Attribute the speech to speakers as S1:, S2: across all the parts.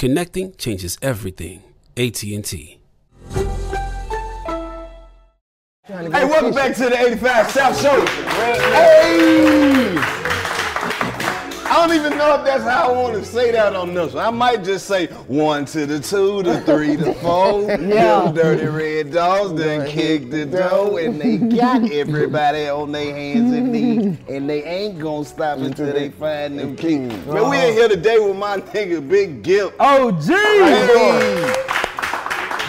S1: Connecting changes everything. AT&T.
S2: Hey, welcome back to the 85 South Show. Hey! I don't even know if that's how I want to say that on this one. I might just say one to the two, the three, the four.
S3: Yeah.
S2: Them dirty red dogs done kicked the door and they got everybody on their hands and knees. And they ain't gonna stop until they find them keys. Man, we in uh-huh. here today with my nigga Big Gipp.
S3: Oh!
S2: Hey.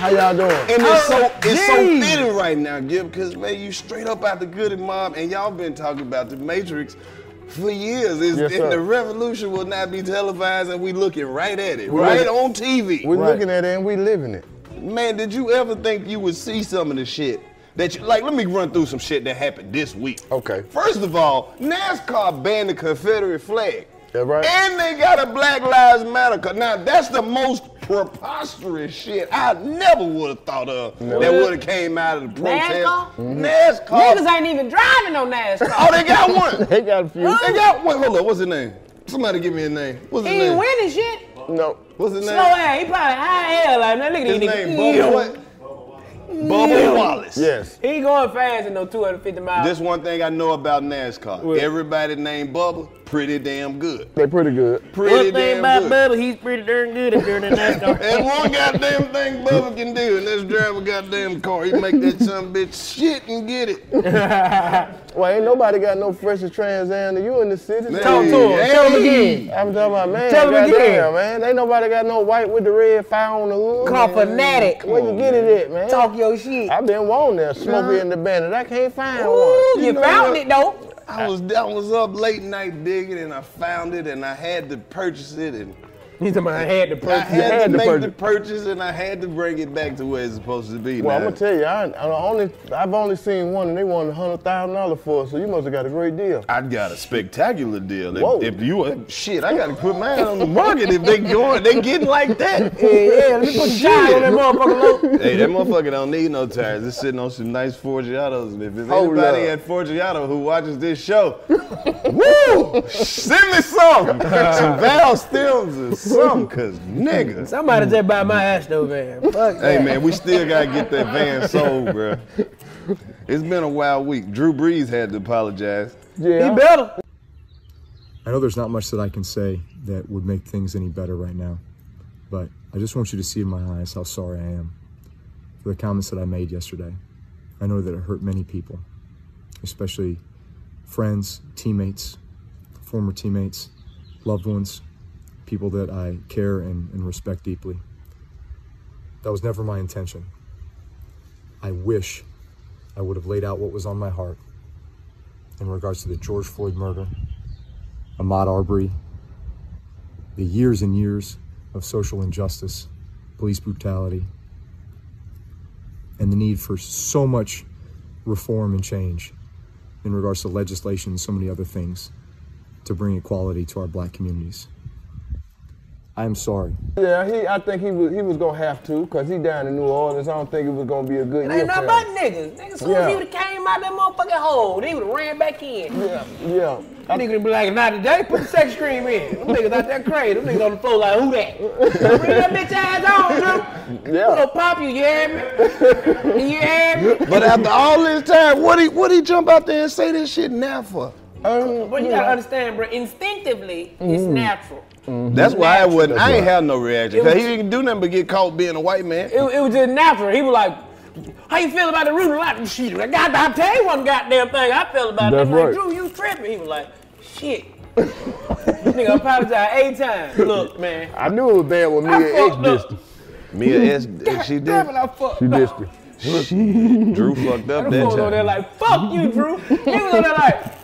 S3: How y'all doing?
S2: And it's so it's so fitting right now, Gipp, because man, you straight up out the Goodie Mob, and y'all been talking about the Matrix for years. It's,
S3: Yes,
S2: and the revolution will not be televised, and we looking right at it,
S3: We're
S2: right
S3: looking-
S2: on TV.
S3: We're
S4: looking at it and we living it.
S2: Man, did you ever think you would see some of the shit that you like? Let me run through some shit that happened this week.
S4: Okay.
S2: First of all, NASCAR banned the Confederate flag.
S4: That right?
S2: And they got a Black Lives Matter. co- Now that's the most preposterous shit I never would have thought of that would have came out of the protest.
S5: NASCAR?
S2: NASCAR.
S5: Niggas ain't even driving on NASCAR.
S2: Oh, they got one.
S4: They got a few.
S2: they got one. Hold up, what's his name? Somebody give me a name. What's
S5: He
S2: his
S5: ain't
S2: name?
S5: winning shit.
S4: No.
S2: What's his
S5: Slow
S2: name?
S5: ass. He probably high as hell. Like, that nigga
S2: His
S5: need
S2: name
S5: to
S2: Bubba what? Bubba Wallace.
S4: Yes.
S5: He going fast in no 250 miles.
S2: This one thing I know about NASCAR.
S5: What?
S2: Everybody named Bubba, pretty damn good.
S4: They pretty good.
S2: Pretty
S5: One thing
S2: damn
S5: about
S2: good.
S5: Bubba, he's pretty darn good at doing the NASCAR.
S2: And one goddamn thing Bubba can do, and that's drive a goddamn car. He make that son bitch shit and get it.
S4: Well, ain't nobody got no fresher Trans Am than you in the city.
S5: Talk to him.
S2: Hey,
S5: Tell him
S2: hey.
S5: again.
S4: I'm talking about, man,
S5: Tell him
S4: goddamn,
S5: again.
S4: man. Ain't nobody got no white with the red fire on the hood.
S5: Call
S4: man.
S5: fanatic.
S4: Where you get it at, man?
S5: Talk your shit.
S4: I've been wanting that Smokey and the Bandit. I can't find
S5: Ooh,
S4: one.
S5: you
S2: know
S5: found
S2: what?
S5: it though.
S2: I was I was up late night digging and I found it and I had to purchase it and
S5: He's talking about I had to
S2: I
S5: purchase.
S2: had,
S4: had
S2: to
S4: to
S2: make
S4: purchase.
S2: the purchase and I had to bring it back to where it's supposed to be.
S4: Well, I'm gonna tell you, I, I only, I've only seen one, and they wanted hundred thousand dollars for it. So you must have got a great deal.
S2: I got a spectacular deal.
S4: Whoa.
S2: If, if you shit, I gotta put mine on the market if they going, they getting like that.
S5: Yeah, yeah, let me put the tire on that motherfucker.
S2: Hey, that motherfucker don't need no tires. It's sitting on some nice Forgiatos. And if there's
S4: Hold
S2: anybody
S4: up.
S2: at Forgiato who watches this show, woo, send me some. some stems or something, cause nigga.
S5: Somebody just buy my Astro van. Fuck
S2: Hey
S5: that.
S2: man, we still gotta get that van sold, bro. It's been a wild week. Drew Brees had to apologize.
S4: Yeah.
S5: He better.
S6: I know there's not much that I can say that would make things any better right now, but I just want you to see in my eyes how sorry I am for the comments that I made yesterday. I know that it hurt many people, especially friends, teammates, former teammates, loved ones, people that I care and, and respect deeply. That was never my intention. I wish I would have laid out what was on my heart in regards to the George Floyd murder, Ahmaud Arbery, the years and years of social injustice, police brutality, and the need for so much reform and change in regards to legislation and so many other things to bring equality to our black communities. I am sorry.
S4: Yeah, he. I think he was. He was gonna have to, cause he down in New Orleans. I don't think it was gonna be a good
S5: It
S4: year
S5: ain't
S4: for
S5: nothing
S4: him.
S5: but niggas. Niggas, soon
S4: Yeah.
S5: as he would've came out that motherfucking hole, they would've ran back in.
S4: Yeah, yeah.
S5: That nigga would be like, not today, put the sex cream in. Them niggas out there crazy. Them niggas on the floor like, who that? Bring that bitch ass on, Drew.
S4: Yeah.
S5: We gonna pop you, you hear me? You hear me?
S2: But after all this time, what he what he jump out there and say this shit now for?
S4: Um,
S5: But you gotta understand, bro, instinctively, it's
S4: Mm-hmm.
S5: natural.
S2: That's why I wouldn't. I ain't
S4: right.
S2: have no reaction. Cause
S5: was-
S2: he didn't do nothing but get caught being a white man.
S5: It, it was just natural. He was like, how you feel about the root lot? Shit, I got I tell you one goddamn thing I feel about it.
S4: That's
S5: I'm like,
S4: right.
S5: Drew, you tripping. He was like, shit. nigga apologize eight times. Look, man.
S4: I knew it was bad when
S5: I
S4: Mia X
S5: fucked
S4: dissed
S5: up.
S4: him.
S2: Mia S. If she
S5: Damn
S2: did.
S5: it, I fucked
S4: She
S5: up.
S4: dissed him.
S2: Drew fucked up
S5: Them
S2: that
S5: fools on there like, fuck you, Drew. He was on there like, fuck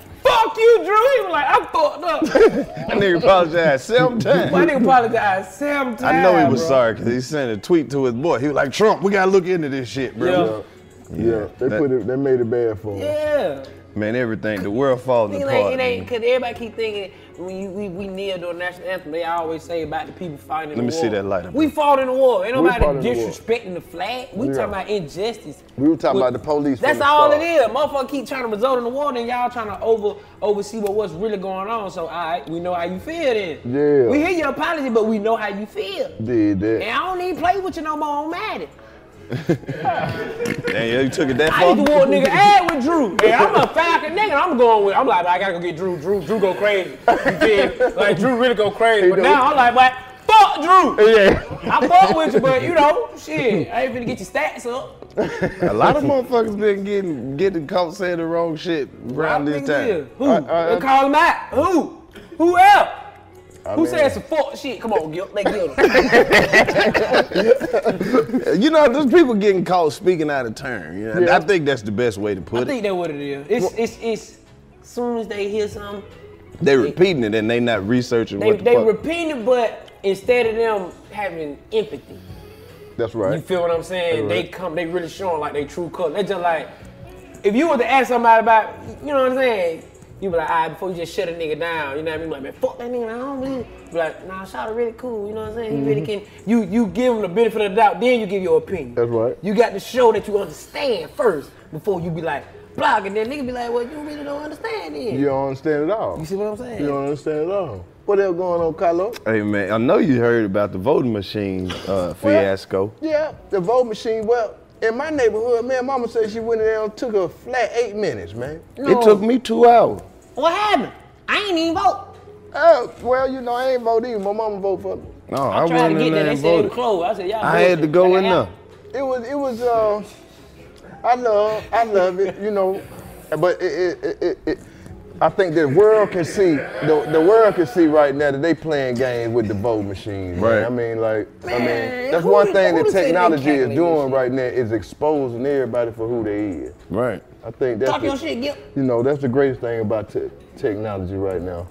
S5: you, Drew. He was like, I'm fucked up.
S2: That nigga apologized seven times.
S5: My nigga apologized seven times.
S2: I know he was
S5: bro.
S2: sorry because he sent a tweet to his boy. He was like, Trump, we gotta look into this shit, bro.
S5: Yeah.
S4: Yeah, they
S2: that-
S4: put it. They made it bad for him.
S5: Yeah.
S2: Man, everything, the world falling
S5: It
S2: apart.
S5: ain't, it ain't, cause everybody keep thinking when you, we, we kneel during national anthem, they always say about the people fighting in
S2: Let
S5: the
S2: me
S5: war.
S2: see that lighter,
S5: We
S2: bro.
S5: fought in the war. Ain't
S4: We fought
S5: nobody
S4: in the war.
S5: disrespecting the flag. We
S4: Yeah.
S5: talking about injustice.
S4: We were talking
S5: With-
S4: about the police. from
S5: That's
S4: the
S5: all
S4: start.
S5: it is. Motherfucker keep trying to result in the war, then y'all trying to over oversee what what's really going on. So all right, we know how you feel then.
S4: Yeah.
S5: We hear your apology, but we know how you feel.
S4: Did that.
S5: And I don't even play with you no more on Madden.
S2: Damn, you took it that far.
S5: I
S2: far?
S5: used to want nigga ad with Drew. Yeah, I'm a Falcon nigga. I'm going with. I'm like, I gotta go get Drew. Drew, Drew go crazy. You feel? Like Drew really go crazy. But now I'm like, what? Fuck Drew.
S4: Yeah.
S5: I fuck with you, but you know, shit, I ain't finna get your stats up.
S2: A lot of motherfuckers been getting getting caught saying the wrong shit around this time.
S5: is? Who?
S4: I- I-
S5: they call him out. Who? Who else? Who
S4: mean-
S5: said some fuck shit? Come on, Gil. They Gil.
S2: You know, there's people getting caught speaking out of turn. You know?
S4: Yeah.
S2: I think that's the best way to
S5: I
S2: put it.
S5: think that's what it is. It's it's it's. Soon as they hear something,
S2: They repeating it and they not researching
S5: they
S2: what the
S5: they
S2: fuck.
S5: repeat it, but instead of them having empathy.
S4: That's right.
S5: You feel what I'm saying? They come, they really showing like they true color. They just like, if you were to ask somebody about, you know what I'm saying? You be like, all right, before you just shut a nigga down, you know what I mean? Like, man, fuck that nigga, I don't believe. Be like, nah, shout really cool, you know what I'm saying? He really can. You you give him the benefit of the doubt, then you give your opinion.
S4: That's right.
S5: You got to show that you understand first before you be like, blog, and then nigga be like, well, you really don't understand then.
S4: You don't understand it all.
S5: You see what I'm saying?
S4: You don't understand it all. What else going on, Carlo?
S2: Hey man, I know you heard about the voting machine uh, fiasco.
S4: Yeah, the vote machine. Well, in my neighborhood, man, Mama said she went in there and took a flat eight minutes, man.
S2: It took me two hours.
S5: What happened? I ain't even vote.
S4: Oh, well, you know, I ain't vote either. My mama vote for me.
S2: No, I,
S5: I tried to get there,
S2: there
S5: they
S2: and
S5: said it was closed. I said, y'all
S2: I had to go in there.
S4: It was, it was, uh, I love, I love it, you know, but it, it, it, it, I think the world can see, the, the world can see right now that they playing games with the vote machine. man.
S2: Right.
S4: I mean, like, I mean, that's
S5: who
S4: one thing
S5: who
S4: that technology is doing
S5: shit?
S4: right now is exposing everybody for who they is.
S2: Right.
S4: I think that's
S5: Talk your
S4: the-
S5: shit, Gil.
S4: you know that's the greatest thing about te- technology right now.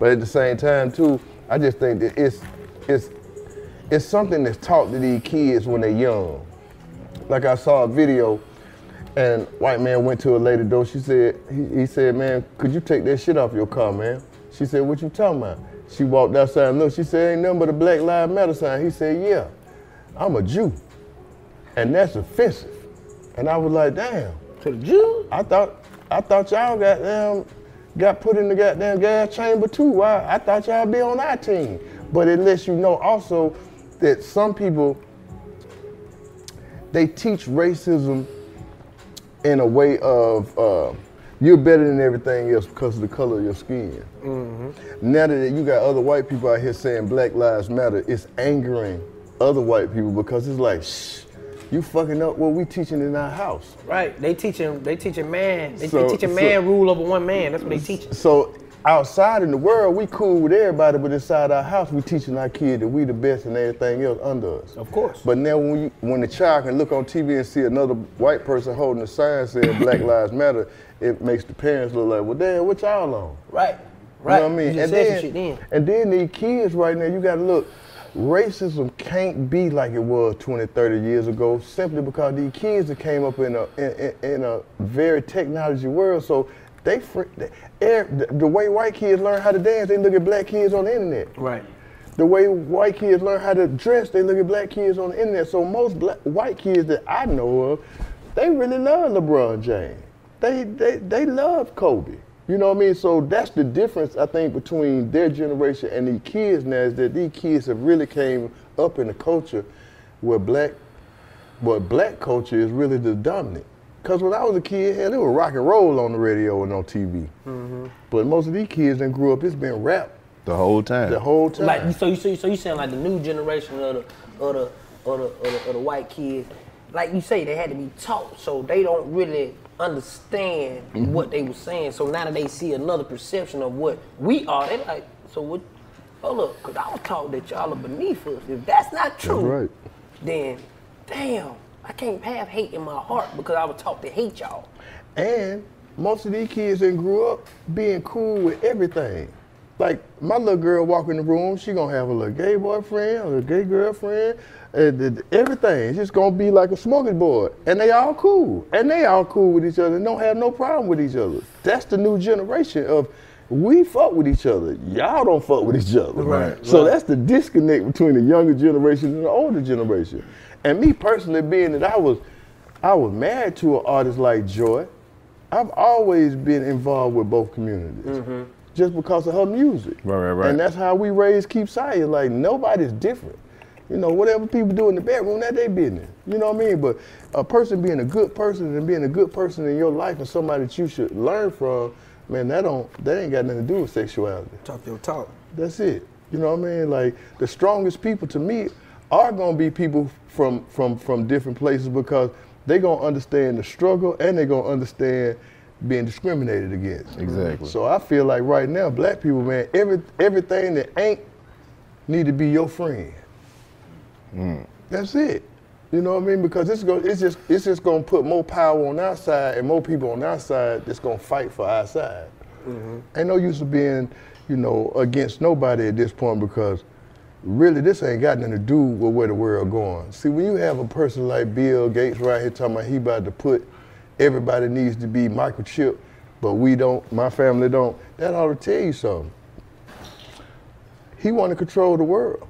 S4: But at the same time too, I just think that it's it's it's something that's taught to these kids when they're young. Like I saw a video, and white man went to a lady door. She said he, he said, "Man, could you take that shit off your car, man?" She said, "What you talking about?" She walked outside and looked. She said, "Ain't nothing but a Black Lives Matter sign." He said, "Yeah, I'm a Jew, and that's offensive." And I was like, "Damn."
S5: To the Jews?
S4: I thought I thought y'all goddamn got put in the goddamn gas chamber too. Why? I thought y'all be on our team. But it lets you know also that some people they teach racism in a way of uh, you're better than everything else because of the color of your skin. Now that you got other white people out here saying Black Lives Matter, it's angering other white people because it's like, shh, you fucking up what we teaching in our house.
S5: Right. They teaching they teaching man. They,
S4: So-
S5: they teaching
S4: so-
S5: man rule over one man. That's what they teaching.
S4: So outside in the world, we cool with everybody, but inside our house, we teaching our kid that we the best and everything else under us.
S5: Of course.
S4: But now when you, when the child can look on TV and see another white person holding a sign saying Black Lives Matter, it makes the parents look like, well, damn, what y'all on?
S5: Right. Right.
S4: You know what I mean? And then,
S5: then.
S4: and then these kids right now, you gotta look, racism can't be like it was 20, 30 years ago simply because these kids that came up in a in, in, a very technology world. So they, the, way white kids learn how to dance, they look at black kids on the internet.
S5: Right.
S4: The way white kids learn how to dress, they look at black kids on the internet. So most black, white kids that I know of, they really love LeBron James. They they they love Kobe. You know what I mean? So that's the difference I think between their generation and these kids now is that these kids have really came up in a culture where black, where black culture is really the dominant. Cause when I was a kid, hell, it was rock and roll on the radio and on TV. But most of these kids that grew up, it's been rap
S2: The whole time.
S4: the whole time.
S5: Like so you so you, so you saying like the new generation of the of the of the, of the, of the white kids, like you say, they had to be taught, so they don't really understand
S4: Mm-hmm.
S5: what they were saying. So now that they see another perception of what we are, they like, so what? Oh look, cause I was taught that y'all are beneath us. If that's not true,
S4: right.
S5: then damn, I can't have hate in my heart because I was taught to hate y'all.
S4: And most of these kids that grew up being cool with everything. Like my little girl walk in the room, she gonna have a little gay boyfriend, or a little gay girlfriend, and everything. It's just gonna be like a smoking board. And they all cool. And they all cool with each other and don't have no problem with each other. That's the new generation of we fuck with each other. Y'all don't fuck with each other.
S2: Right,
S4: So that's the disconnect between the younger generation and the older generation. And me personally being that I was I was married to an artist like Joi. I've always been involved with both communities, mm-hmm. just because of her music.
S2: Right, right, right.
S4: And that's how we raised Keep Silent. Like nobody's different. You know, whatever people do in the bedroom, that they business. You know what I mean? But a person being a good person and being a good person in your life and somebody that you should learn from, man, that don't that ain't got nothing to do with sexuality.
S5: Talk your talk.
S4: That's it. You know what I mean? Like the strongest people to me are gonna be people from from from different places because they're gonna understand the struggle and they're gonna understand being discriminated against.
S2: Exactly.
S4: So I feel like right now, black people, man, every everything that ain't need to be your friend. Hmm. That's it. You know what I mean? Because it's going it's just it's just gonna put more power on our side and more people on our side that's gonna fight for our side. Mm-hmm. Ain't no use of being, you know, against nobody at this point because really this ain't got nothing to do with where the world going. See, when you have a person like Bill Gates right here talking about he about to put everybody needs to be microchip, but we don't, my family don't, that ought to tell you something. He want to control the world.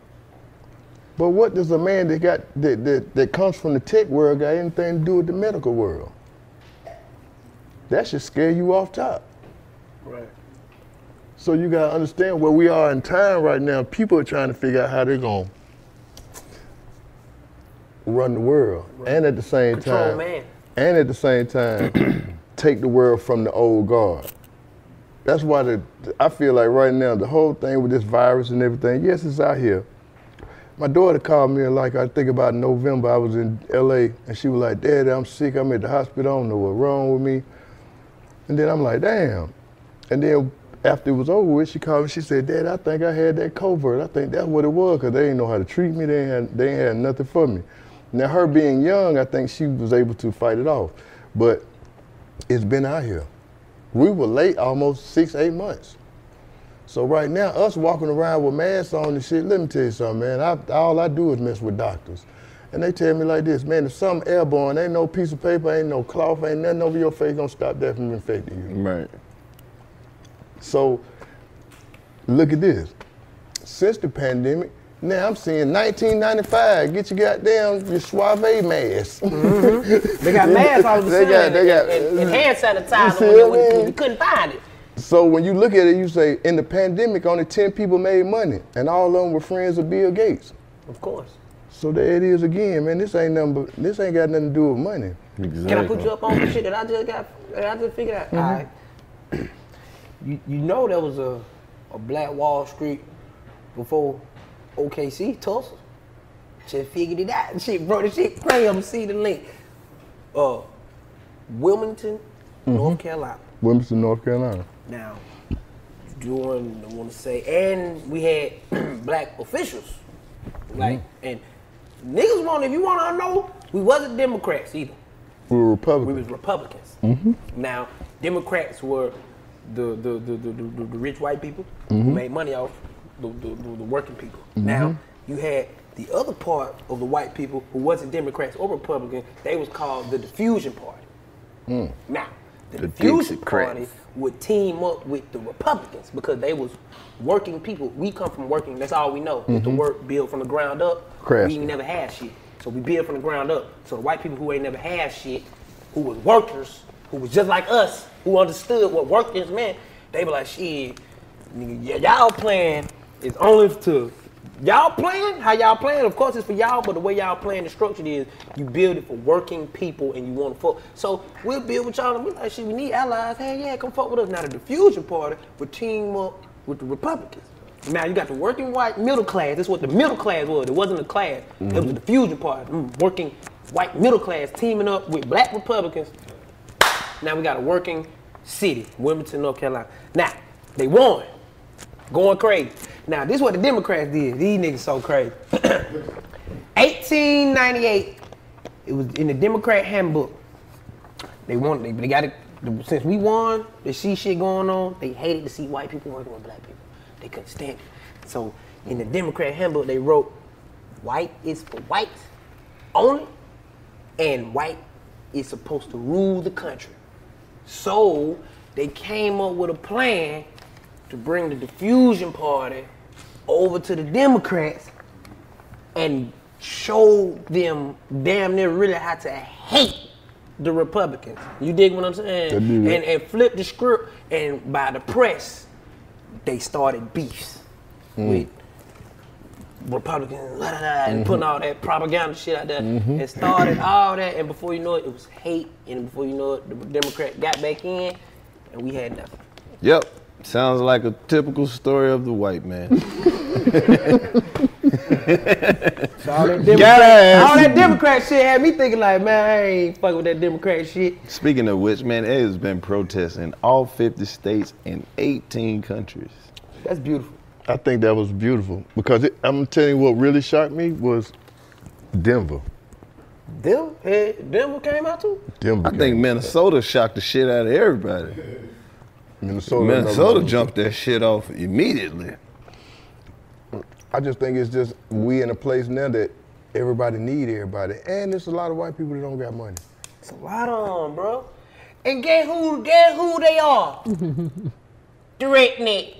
S4: But what does a man that got that, that, that comes from the tech world got anything to do with the medical world? That should scare you off top.
S5: Right.
S4: So you gotta understand where we are in time right now. People are trying to figure out how they're gonna run the world, and at the same
S5: Control
S4: time,
S5: man.
S4: and at the same time, take the world from the old guard. That's why the I feel like right now the whole thing with this virus and everything. Yes, it's out here. My daughter called me like I think about November. I was in L.A. and she was like, "Dad, I'm sick. I'm at the hospital. I don't know what's wrong with me." And then I'm like, "Damn." And then after it was over with, she called me. She said, "Dad, I think I had that covert. I think that's what it was, cause they didn't know how to treat me. They had, they ain't had nothing for me." Now her being young, I think she was able to fight it off, but it's been out here. We were late almost six, eight months. So right now, us walking around with masks on and shit, let me tell you something, man. I, all I do is mess with doctors. And they tell me like this, man, if something airborne, ain't no piece of paper, ain't no cloth, ain't nothing over your face gonna stop that from infecting you.
S2: Right.
S4: So look at this. Since the pandemic, now I'm seeing 1995. Get your goddamn your Suave mask. Mm-hmm.
S5: They got masks all of a
S4: They got- they got-
S5: and, and hand
S4: You
S5: sanitizer when, you, when you couldn't find it.
S4: So when you look at it, you say in the pandemic, only 10 people made money, and all of them were friends of Bill Gates.
S5: Of course.
S4: So there it is again, man. This ain't nothing. But, this ain't got nothing to do with money.
S2: Exactly.
S5: Can I put you up on the shit that I just got? That I just figured out. Mm-hmm. All right. You you know there was a a Black Wall Street before OKC Tulsa. Just figured it out. Shit, bro, this shit crazy. I'm see the link. Uh, Wilmington, mm-hmm. North Carolina.
S4: Wilmington, North Carolina.
S5: Now, doing I want to say, and we had black officials, like, mm-hmm. and niggas want if you want to know, we wasn't Democrats either.
S4: We were Republicans.
S5: We was Republicans. Mm-hmm. Now, Democrats were the the the, the, the, the rich white people who mm-hmm. made money off the, the, the, the working people. Mm-hmm. Now, you had the other part of the white people who wasn't Democrats or Republican. They was called the Diffusion Party. Mm. Now, the,
S2: The
S5: Diffusion. Party would team up with the Republicans because they was working people. We come from working. That's all we know. Is to mm-hmm. work, build from the ground up.
S4: Crash.
S5: We ain't never had shit, so we build from the ground up. So the white people who ain't never had shit, who was workers, who was just like us, who understood what workers meant, they be like, shit, nigga, y'all playing is only to y'all playing. How y'all playing? Of course, it's for y'all, but the way y'all playing the structure is you build it for working people and you want to fuck. So we'll build with y'all and we like, shit, we need allies. Hey, yeah, come fuck with us. Now the diffusion party would team up with the Republicans. Now you got the working white middle class. That's what the middle class was. It wasn't a class. It was the diffusion party. Mm, working white middle class teaming up with black Republicans now we got a working city, Wilmington, North Carolina. Now, they won. Going crazy. Now, this is what the Democrats did. These niggas so crazy. 1898, it was in the Democrat handbook. They wanted, they, they got it, since we won, they see shit going on, they hated to see white people working with black people. They couldn't stand it. So, in the Democrat handbook, they wrote, white is for whites only, and white is supposed to rule the country. So they came up with a plan to bring the diffusion party over to the Democrats and show them damn near really how to hate the Republicans. You dig what I'm saying?
S4: I dig it.
S5: And and flip the script and by the press, they started beefs hmm. with Republicans, la, la, la, and putting all that propaganda shit out there. Mm-hmm. It started all that, and before you know it, it was hate, and before you know it, the Democrat got back in, and we had nothing.
S2: Yep. Sounds like a typical story of the white man.
S5: So all that Democrat, all that Democrat shit had me thinking like, man, I ain't fucking with that Democrat shit.
S2: Speaking of which, man, it has been protests in all 50 states and 18 countries.
S5: That's beautiful.
S4: I think that was beautiful because it, I'm telling you what really shocked me was Denver.
S5: Denver, hey, Denver came out too.
S4: Denver.
S2: I think Minnesota shocked the shit out of everybody.
S4: Minnesota.
S2: Minnesota jumped that shit off immediately.
S4: I just think it's just we in a place now that everybody need everybody, and there's a lot of white people that don't got money.
S5: It's a lot on, bro. And get who? Guess who they are? the redneck.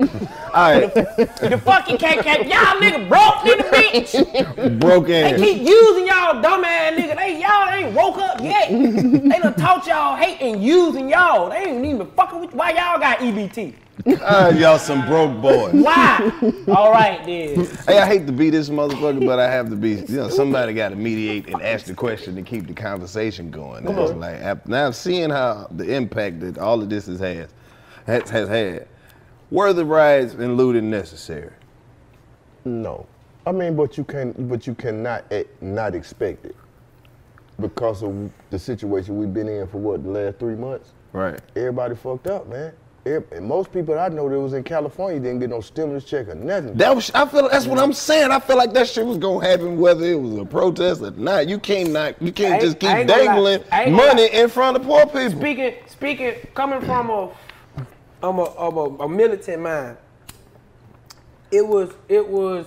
S2: All right,
S5: the fucking KK. Y'all nigga broke in the bitch.
S2: broke in.
S5: They keep using y'all dumb ass nigga. They y'all ain't woke up yet. they done taught y'all hate and using y'all. They ain't even fucking with why y'all got EBT.
S2: Ah, y'all some broke boys.
S5: Why? All right then.
S2: Hey, I hate to be this motherfucker, but I have to be. You know, somebody got to mediate and ask the question to keep the conversation going. And it's like now seeing how the impact that all of this has had, has, has had. Were the riots and looting necessary?
S4: No, I mean, but you can, but you cannot eh, not expect it because of the situation we've been in for what the last three months.
S2: Right.
S4: Everybody fucked up, man. Every- and most people I know that was in California didn't get no stimulus check or nothing.
S2: That was. I feel. That's what I'm saying. I feel like that shit was gonna happen whether it was a protest or not. You can't not. You can't just keep
S5: I ain't gonna lie.
S2: dangling
S5: I ain't gonna
S2: money in front of poor people.
S5: Speaking, speaking, coming from a, um, a, of a, a militant mind, it was, it was,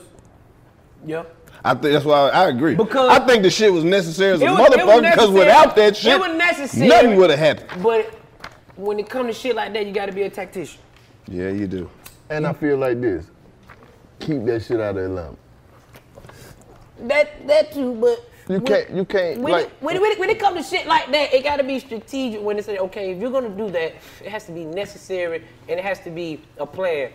S5: yeah.
S2: I think that's why I, agree.
S5: Because-
S2: I think the shit was necessary as a
S5: was-
S2: motherfucker because without that shit,
S5: It was necessary.
S2: nothing would have happened.
S5: But when it comes to shit like that, you got to be a tactician.
S2: Yeah, you do.
S4: And I feel like this: keep that shit out of Atlanta.
S5: That, that too, but.
S4: You
S5: when-
S4: can't, you can't
S5: When,
S4: like.
S5: it, when, when, it, when it comes to shit like that, it got to be strategic. When they say, okay, if you're gonna do that, it has to be necessary and it has to be a plan.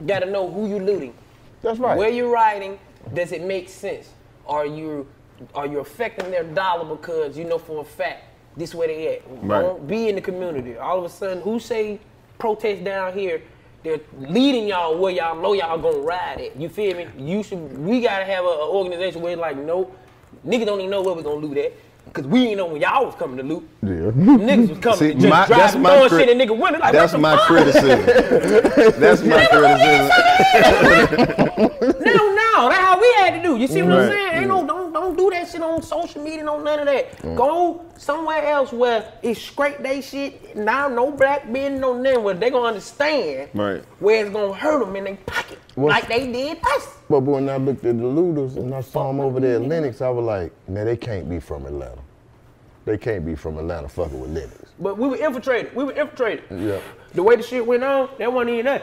S5: You got to know who you're looting.
S4: That's right.
S5: Where you're riding, does it make sense? Are you are you affecting their dollar because you know for a fact this where they at?
S2: Right.
S5: Don't be in the community. All of a sudden, who say protest down here? They're leading y'all where y'all know y'all gonna ride it. You feel me? You should. We gotta have a, a organization where like, nope, niggas don't even know where we gonna loot at. Cause we ain't know when y'all was coming to loot.
S4: Yeah.
S5: Niggas was coming
S2: See,
S5: to just
S2: my-
S5: drive
S2: that's
S5: and
S2: my
S5: throwing
S2: cri-
S5: shit in nigga window. Like,
S2: That's my criticism. That's my criticism.
S5: No, no, that's how we had to do. You see what I'm saying? Ain't no, don't, don't do that shit on social media, no none of that. Mm. Go somewhere else where it's scrape they shit. Now no black men, no nothing. Where they gonna understand
S2: Right.
S5: where it's gonna hurt them in their pocket,
S4: What's-
S5: like they did us.
S4: But when I looked at the looters and I saw them over there at mm-hmm. Lenox, I was like, man, they can't be from Atlanta. they can't be from Atlanta fucking with Lenox.
S5: But we were infiltrated. We were infiltrated.
S4: Yeah.
S5: The way the shit went on, that wasn't even that.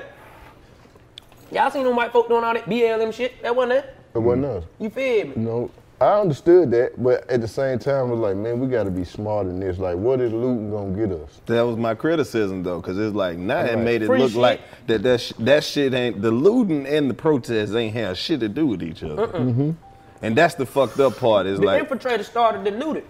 S5: Y'all seen them white folk doing all that BLM shit? That wasn't it?
S4: It wasn't us.
S5: You feel me?
S4: No. I understood that, but at the same time, it was like, man, we got to be smarter than this. Like, what is looting gonna get us?
S2: That was my criticism though, because it's like now it
S4: Right.
S2: made it
S5: Free
S2: look
S5: shit.
S2: like that that sh- that shit ain't the looting and the protests ain't have shit to do with each other.
S4: Mm-hmm.
S2: And that's the fucked up part. Is
S5: The
S2: like
S5: infiltrator started the looting.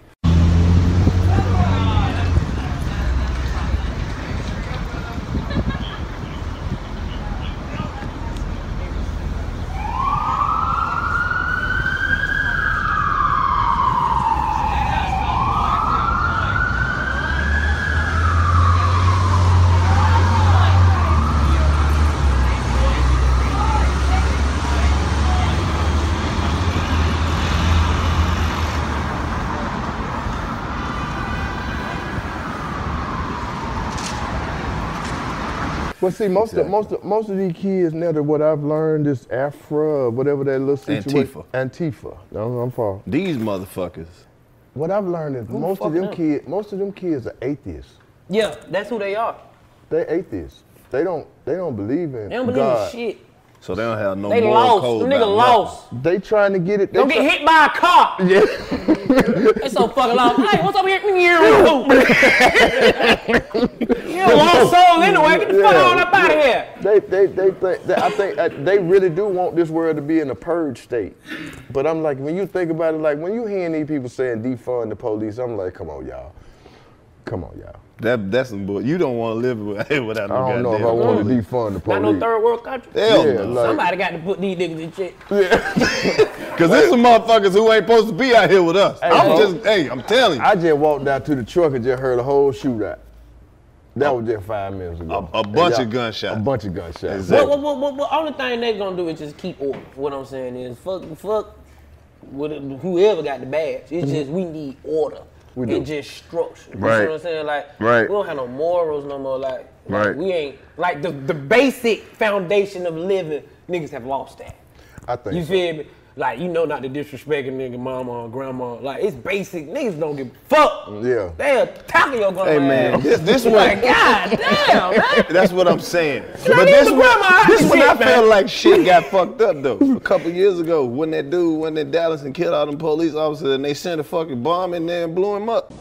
S4: But see, most of most of most of these kids now that what I've learned is Afra, whatever that little situation.
S2: Antifa.
S4: Antifa. No, I'm far.
S2: these motherfuckers.
S4: What I've learned is most
S5: fuck
S4: of them
S5: them?
S4: kids, most of them kids are atheists.
S5: Yeah, that's who they are.
S4: They atheists. They don't they don't believe in
S5: They don't believe
S4: God.
S5: in shit.
S2: So they don't have no
S5: They
S2: moral
S5: lost.
S2: code
S5: Them nigga
S2: nothing.
S5: lost.
S4: They trying to get it. They
S5: Don't
S4: try-
S5: get hit by a car.
S4: Yeah.
S5: They so fucking lost. Hey, what's up here? you a lost soul anyway. Get the fuck on up out of here.
S4: They, they, they think, they, I think uh, they really do want this world to be in a purge state. But I'm like, when you think about it, like when you hearing these people saying defund the police, I'm like, come on, y'all. Come on, y'all.
S2: That that's some bull. You don't want to live with, without no
S4: I don't know if I
S2: goddamn
S4: want to
S2: police.
S4: defund the
S5: Not no third world country.
S2: Hell
S4: Yeah,
S2: no.
S4: like-
S5: Somebody got to put these niggas in check. Yeah.
S2: Cause there's some motherfuckers who ain't supposed to be out here with us. I'm
S4: bro.
S2: just, hey, I'm telling you.
S4: I just walked out to the truck and just heard a whole shootout. That was just five minutes ago.
S2: A- a bunch of gunshots.
S4: A bunch of gunshots.
S2: Exactly.
S5: What, what, what, what, what, only thing they gonna do is just keep order. What I'm saying is, fuck, fuck, with whoever got the badge. It's mm-hmm. just we need order.
S4: We do.
S5: and just structure. You
S2: Right.
S5: see what I'm saying? Like,
S2: Right.
S5: we don't have no morals no more. Like, like,
S2: Right.
S5: we ain't like the the basic foundation of living. Niggas have lost that.
S4: I think
S5: You
S4: so.
S5: feel me? Like you know not to disrespect a nigga mama or grandma. Like it's basic. Niggas don't give a fuck.
S4: Yeah.
S5: They attacking your grandma.
S2: Hey man,
S5: ass.
S2: this this
S5: like
S2: one.
S5: God damn, man.
S2: That's what I'm saying.
S5: not
S2: But this
S5: the
S2: one, this one I
S5: man.
S2: felt like shit got fucked up though. A couple years ago, when that dude went in Dallas and killed all them police officers, and they sent a fucking bomb in there and blew him up.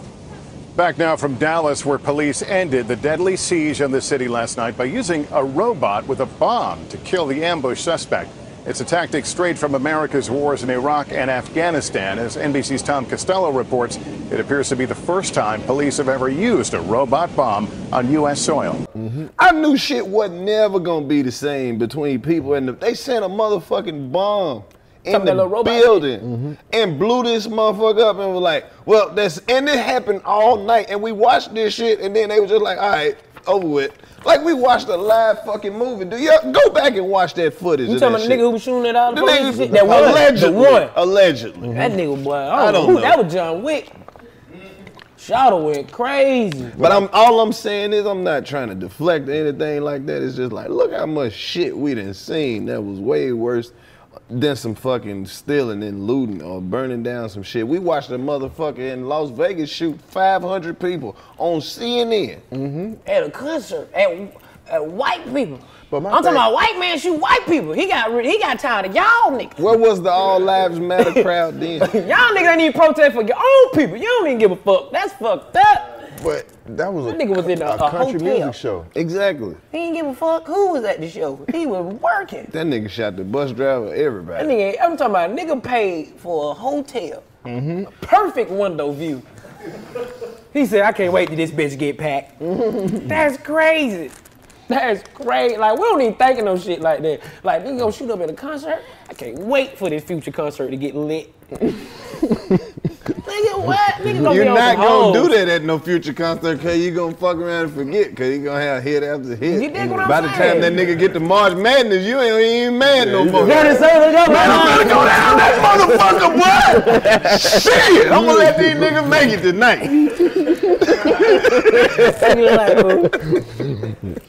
S7: Back now from Dallas, where police ended the deadly siege on the city last night by using a robot with a bomb to kill the ambush suspect. It's a tactic straight from America's wars in Iraq and Afghanistan. As NBC's Tom Costello reports, it appears to be the first time police have ever used a robot bomb on U.S. soil. Mm-hmm.
S2: I knew shit wasn't never gonna be the same between people and the, they sent a motherfucking bomb in
S5: Talking that
S2: the
S5: little robot
S2: building mm-hmm. and blew this motherfucker up and was like, well, that's and it happened all night and we watched this shit and then they were just like, all right, over with. Like we watched a live fucking movie. Do you go back and watch that footage?
S5: You talking about the nigga who was shooting at all the
S2: The nigga-
S5: shit? That one,
S2: allegedly,
S5: one.
S2: allegedly.
S5: That nigga boy, I don't,
S2: I don't
S5: know. who-
S2: know.
S5: That was John Wick. Shouter went crazy.
S2: But I'm all I'm saying is I'm not trying to deflect anything like that. It's just like look how much shit we done seen that was way worse than some fucking stealing and looting or burning down some shit. We watched a motherfucker in Las Vegas shoot 500 people on CNN. Mm-hmm.
S5: at a concert at, at white people.
S4: But my
S5: I'm talking about white man shoot white people. He got rid- he got tired of y'all niggas.
S2: Where was the All Lives Matter crowd then?
S5: Y'all niggas ain't even protest for your own people. You don't even give a fuck. That's fucked up.
S4: But that was a,
S5: nigga was in a- a
S4: country
S5: hotel.
S4: music show.
S2: Exactly.
S5: He didn't give a fuck who was at the show. He was working.
S2: That nigga shot the bus driver,
S5: That
S2: everybody.
S5: nigga, I'm talking about a nigga paid for a hotel. Mm-hmm. A perfect window view. He said, I can't wait till this bitch get packed. That's crazy. That's crazy. Like, we don't even think of no shit like that. Like, nigga gonna mm. shoot up at a concert? I can't wait for this future concert to get lit. nigga, what? Nigga gonna
S2: You're
S5: be
S2: not gonna do that at no future concert cause you gonna fuck around and forget cause you gonna have hit after hit.
S5: You dig what I'm
S2: By the
S5: saying?
S2: time that nigga get to March Madness, you ain't even mad no more. Man, I'm gonna go down that motherfucker, boy! Shit! I'm gonna let these niggas make it tonight.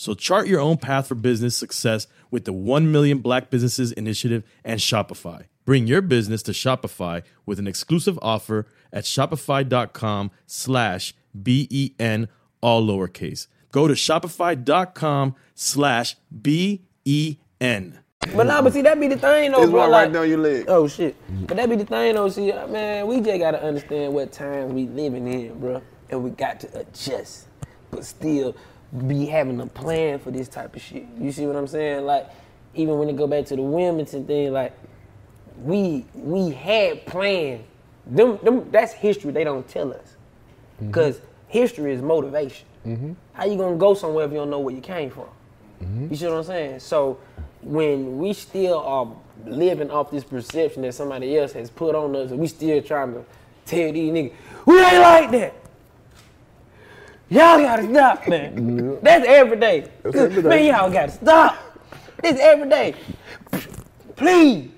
S8: So chart your own path for business success with the 1 Million Black Businesses Initiative and Shopify. Bring your business to Shopify with an exclusive offer at shopify.com slash B-E-N, all lowercase. Go to shopify.com slash B-E-N.
S5: But nah, but see that be the thing though,
S2: It's
S5: bro.
S2: one
S5: like-
S2: right down your leg.
S5: Oh shit. But that be the thing though. See, uh, man, we just gotta understand what times we living in, bro, and we got to adjust, but still be having a plan for this type of shit. You see what I'm saying? Like, even when it go back to the Wilmington thing, like, we we had plans. Them, them that's history. They don't tell us, mm-hmm. because history is motivation. Mm-hmm. How you gonna go somewhere if you don't know where you came from? Mm-hmm. You see what I'm saying? So when we still are living off this perception that somebody else has put on us, and we still trying to tell these niggas, we ain't like that. Y'all gotta stop, man. That's every day.
S4: That's every day.
S5: Man, y'all gotta stop. This every day. Please.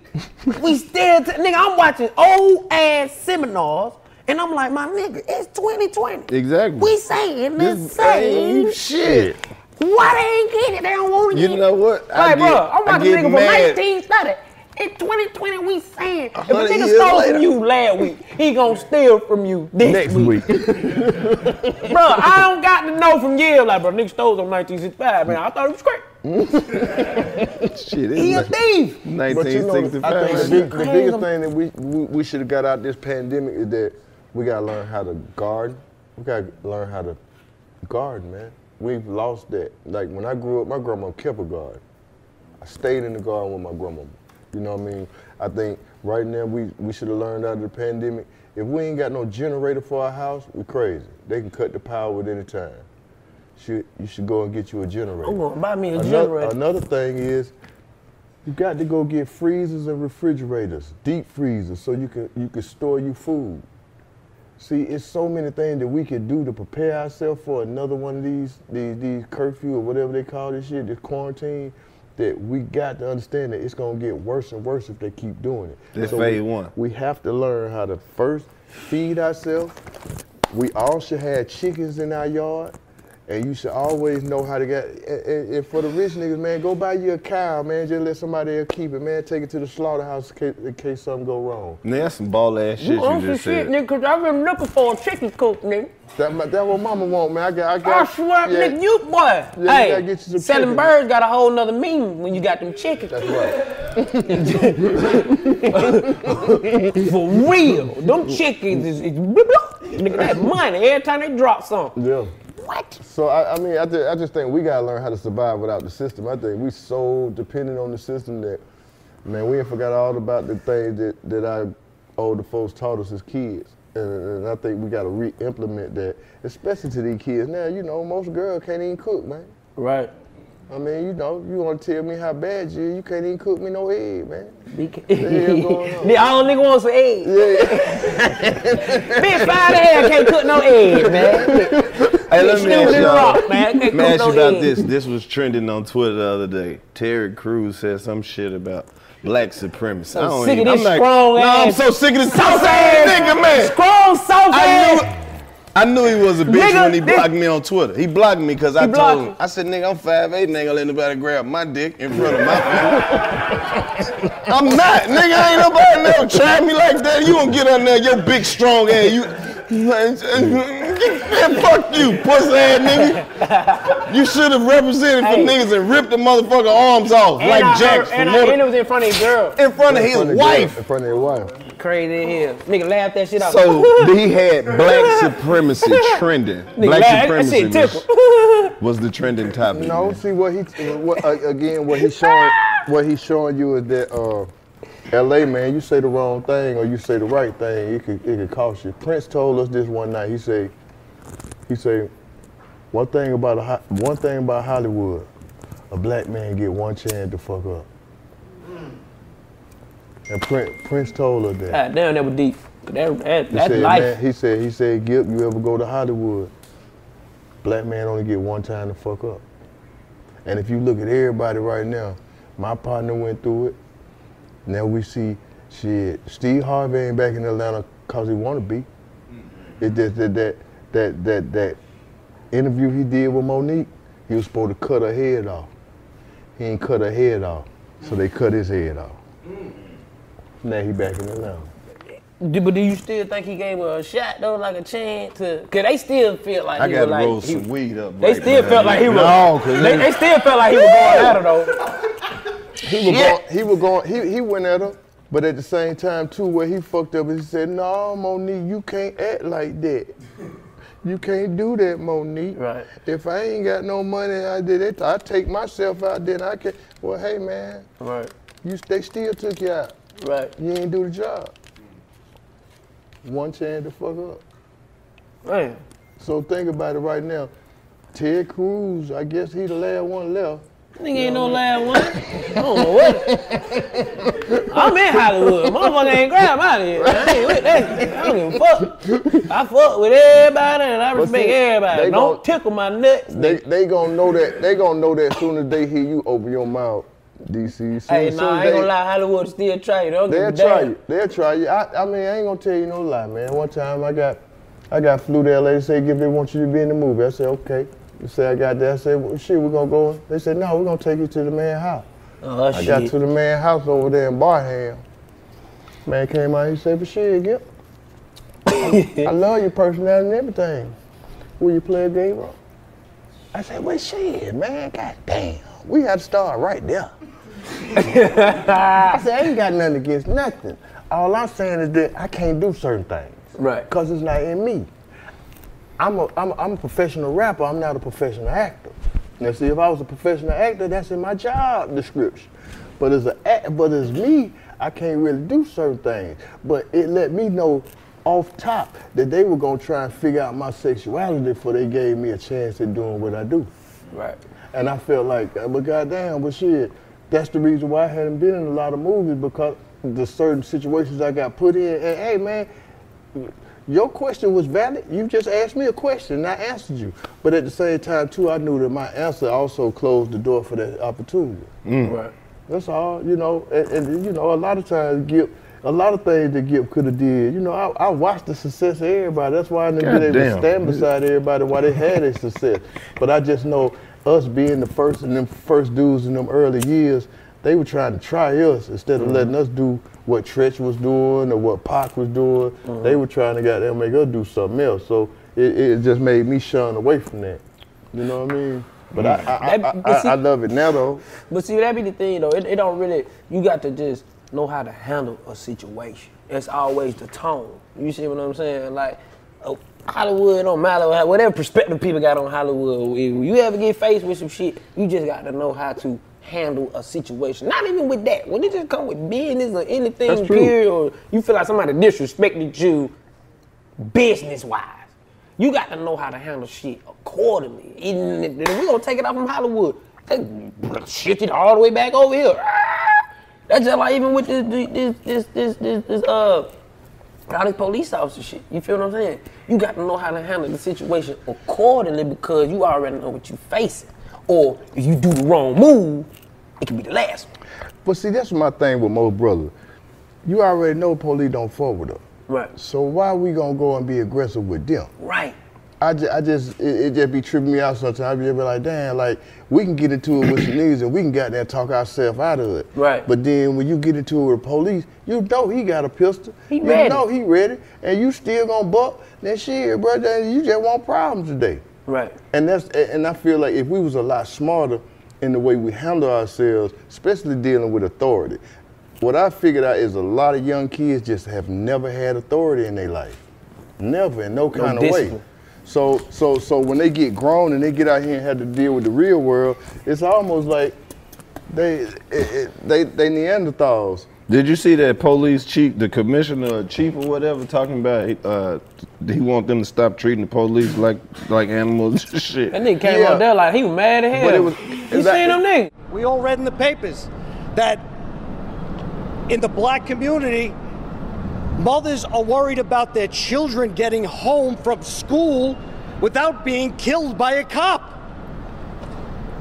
S5: we still, t- nigga, I'm watching old ass seminars, and I'm like, my nigga, it's 2020.
S2: Exactly.
S5: We saying the
S2: This
S5: same
S2: shit.
S5: Why they ain't getting it? They don't want to get it.
S2: You know what? I
S5: Like,
S2: get-
S5: bro, I'm
S2: I
S5: watching
S2: get
S5: nigga from
S2: mad.
S5: 1930. In 2020, we saying if a
S2: hundred
S5: nigga
S2: years
S5: stole
S2: later.
S5: from you last week, he gonna steal from you this
S4: Next
S5: week.
S4: week.
S5: bro, I don't got to know from years. Like, bro, nigga stole from 1965. Man, I thought it was great.
S2: Shit,
S5: He a thief.
S4: But you know, I think the,
S2: 1965.
S4: big, the biggest thing that we, we, we should have got out this pandemic is that we got to learn how to garden. We got to learn how to garden, man. We've lost that. Like when I grew up, my grandma kept a garden. I stayed in the garden with my grandma. You know what I mean? I think right now we, we should have learned out of the pandemic. If we ain't got no generator for our house, we crazy. They can cut the power at any time. Should, you should go and get you a generator.
S5: Oh, I'm gonna buy me a
S4: Another,
S5: generator.
S4: another thing is, you got to go get freezers and refrigerators, deep freezers, so you can you can store your food. See, it's so many things that we could do to prepare ourselves for another one of these these these curfew or whatever they call this shit, this quarantine. That we got to understand that it's gonna get worse and worse if they keep doing it.
S2: That's
S4: So
S2: phase
S4: we,
S2: one.
S4: We have to learn how to first feed ourselves. We all should have chickens in our yard. And you should always know how to get. And, and- and for the rich niggas, man, go buy you a cow, man. Just let somebody else keep it, man. Take it to the slaughterhouse in case, in case something go wrong.
S2: Man, that's some ball ass shit
S5: You
S2: you,
S5: want some
S2: just
S5: shit,
S2: said.
S5: nigga, cause I've been looking for a chicken coop, nigga.
S4: That, my- that what mama want, man. I got, I
S5: I
S4: got.
S5: swear,
S4: yeah.
S5: nigga, you boy.
S4: you
S5: hey,
S4: gotta get you some
S5: selling
S4: chicken.
S5: birds got a whole nother meaning when you got them chickens.
S4: That's right.
S5: For real, them chickens is, is bloop, bloop. nigga that money every time they drop something.
S4: Yeah. What? So I, I mean, I, ju- I just think we gotta learn how to survive without the system. I think we so dependent on the system that, man, we ain't forgot all about the things that, that our older folks taught us as kids. And, and I think we gotta re-implement that, especially to these kids. Now, you know, most girls can't even cook, man.
S5: Right.
S4: I mean, you know, you wanna tell me how bad you you can't even cook me no egg, man.
S5: BK.
S4: The hell going on?
S5: The all nigga wants some eggs.
S4: Yeah.
S5: Big fine hell can't cook no egg, man.
S2: Hey, let me ask y'all.
S5: rock, man. Can't
S2: Let me ask
S5: no
S2: you about
S5: eggs.
S2: this. This was trending on Twitter the other day. Terry Crews said some shit about black supremacy. I
S5: I'm
S2: don't
S5: sick of this
S2: I'm like,
S5: strong
S2: no, I'm so sick of this
S5: Soft
S2: soft
S5: ass
S2: ass nigga, man.
S5: Strong, soft ass.
S2: I knew he was a bitch
S5: Nigga,
S2: when he
S5: this-
S2: blocked me on Twitter. He blocked me because I told him,
S5: you.
S2: I said, nigga, I'm 5'8", and ain't gonna let nobody grab my dick in front of my family. I'm not, nigga, ain't nobody never tried me like that. You gonna get on there, your big strong ass, you, man, fuck you, pussy ass nigga. You should have represented for
S5: Hey.
S2: niggas and ripped the motherfucker arms off
S5: And
S2: like
S5: I
S2: Jax
S5: heard- and,
S2: from
S5: I,
S2: Mortal-
S5: and it was in front of his girl.
S2: in front of his
S4: In front of
S2: wife.
S4: In front of his wife.
S5: Crazy as hell. Nigga laughed that shit out.
S2: So he had black supremacy trending.
S5: Nigga
S2: Black
S5: laughed. That
S2: supremacy
S5: shit
S2: was, was the trending topic.
S4: No,
S2: man.
S4: see what he what, uh, again what he's showing what he's showing you is that uh, L.A. man, you say the wrong thing or you say the right thing, it could it could cost you. Prince told us this one night. He said, he said, one thing about a, one thing about Hollywood, a black man get one chance to fuck up. And Prince, Prince told us that.
S5: Ah, God damn, that was deep. That, that,
S4: He
S5: that's
S4: said,
S5: life.
S4: man, he said, he said, Gipp, you ever go to Hollywood? Black man only get one time to fuck up. And if you look at everybody right now, my partner went through it. Now we see shit. Steve Harvey ain't back in Atlanta cause he wanna be. Mm-hmm. It just that that that that that interview he did with Mo'Nique, he was supposed to cut her head off. He ain't cut her head off. So they cut his head off. Mm-hmm. Now he back in Atlanta.
S5: Do- But do you still think he gave her a shot though, like a chance to? Cause they still feel like
S2: I
S5: he
S2: gotta
S5: was like
S2: roll
S5: he-
S2: some weed up.
S5: They
S2: right
S5: still
S2: now.
S5: felt like he was.
S4: No, 'cause
S5: they,
S4: he-
S5: they still felt like he was going at her though.
S4: He was going, he was going, he, he went at her, but at the same time too, where he fucked up, he said, no, Mo'Nique, you can't act like that. You can't do that, Mo'Nique.
S5: Right.
S4: If I ain't got no money, I did it. I take myself out, then I can. Well, hey man,
S5: Right.
S4: you they still took you out.
S5: Right.
S4: You ain't do the job. One chance to fuck up.
S5: Man.
S4: So think about it right now. Terry Crews, I guess he the last one left.
S5: Nigga ain't no last one. I don't know what. I'm in Hollywood. Motherfucker ain't grab out of here. I ain't with that. I don't give a fuck. I fuck with everybody and I respect
S4: see,
S5: everybody. Don't
S4: gon-
S5: tickle my nuts.
S4: They they gonna know that they gonna know that as soon as they hear you open your mouth, DC. Soon,
S5: Hey, nah, I ain't gonna lie. Hollywood still try you. Don't
S4: They'll try you. They'll try you. I, I mean, I ain't gonna tell you no lie, man. One time I got I got flew to LA. They said, "Give they want you to be in the movie." I said, "Okay." They said, "I got that." I said, well, "Shit, we're gonna go." They said, "No, we're gonna take you to the man house."
S5: Oh,
S4: I got to the man house over there in Barham. Man came out. He said, "For shit, Gipp, I love your personality and everything. Will you play a game role?" I said, "Well, shit, man. God damn, we had to start right there." I said, I ain't got nothing against nothing. All I'm saying is that I can't do certain things.
S5: Right.
S4: Because it's not in me. I'm a, I'm, a, I'm a professional rapper, I'm not a professional actor. Now, see, if I was a professional actor, that's in my job description. But as a but as me, I can't really do certain things. But it let me know off top that they were gonna try and figure out my sexuality before they gave me a chance at doing what I do.
S5: Right.
S4: And I felt like, uh, but goddamn, but shit, that's the reason why I hadn't been in a lot of movies because the certain situations I got put in. And hey, man, your question was valid. You just asked me a question and I answered you. But at the same time, too, I knew that my answer also closed the door for that opportunity. Mm.
S5: Right.
S4: That's all, you know. And, and, you know, a lot of times, Gipp, a lot of things that Gipp could have did. You know, I, I watched the success of everybody. That's why I didn't been able to stand beside everybody while they had their success. But I just know us being the first and them first dudes in them early years, they were trying to try us instead of letting us do what Treach was doing or what Pac was doing. Uh-huh. They were trying to goddamn make us do something else. So it, it just made me shun away from that. You know what I mean? But I, I, I,
S5: That-
S4: I,
S5: but see-
S4: I love it now though.
S5: But see, that be the thing though. It, it don't really. You got to just know how to handle a situation. It's always the tone. You see what I'm saying? Like Hollywood matter what- whatever perspective people got on Hollywood. If you ever get faced with some shit, you just got to know how to handle a situation. Not even with that. When it just come with business or anything, period, or you feel like somebody disrespected you business wise. You got to know how to handle shit accordingly. Even if we gonna take it out from Hollywood. They shift it all the way back over here. Ah! That's just like even with this this this this this, this uh all this police officer shit. You feel what I'm saying? You got to know how to handle the situation accordingly because you already know what you're facing. Or if you do the wrong move, it could be the last one.
S4: But see, that's my thing with most brothers. You already know police don't fuck with us.
S5: Right.
S4: So why we gonna go and be aggressive with them?
S5: Right.
S4: I just, I just it, it just be tripping me out sometimes. I be be like, damn, like we can get into it with some niggas and we can get there and talk ourselves out of it.
S5: Right.
S4: But then when you get into it with police, you know he got a pistol.
S5: He
S4: you
S5: ready.
S4: know he ready, and you still gonna buck. Then shit, bro, then you just want problems today.
S5: Right.
S4: And that's and I feel like if we was a lot smarter in the way we handle ourselves, especially dealing with authority. What I figured out is a lot of young kids just have never had authority in their life. Never in no kind of way.
S5: Discipline.
S4: So so so when they get grown and they get out here and have to deal with the real world, it's almost like they it, it, they they Neanderthals.
S2: Did you see that police chief, the commissioner chief or whatever, talking about uh, he want them to stop treating the police like like animals and shit?
S5: That nigga came
S4: Yeah.
S5: out there like he was mad at hell.
S4: But it was-
S5: you
S4: is that-
S5: seen them niggas?
S9: We all read in the papers that in the black community, mothers are worried about their children getting home from school without being killed by a cop.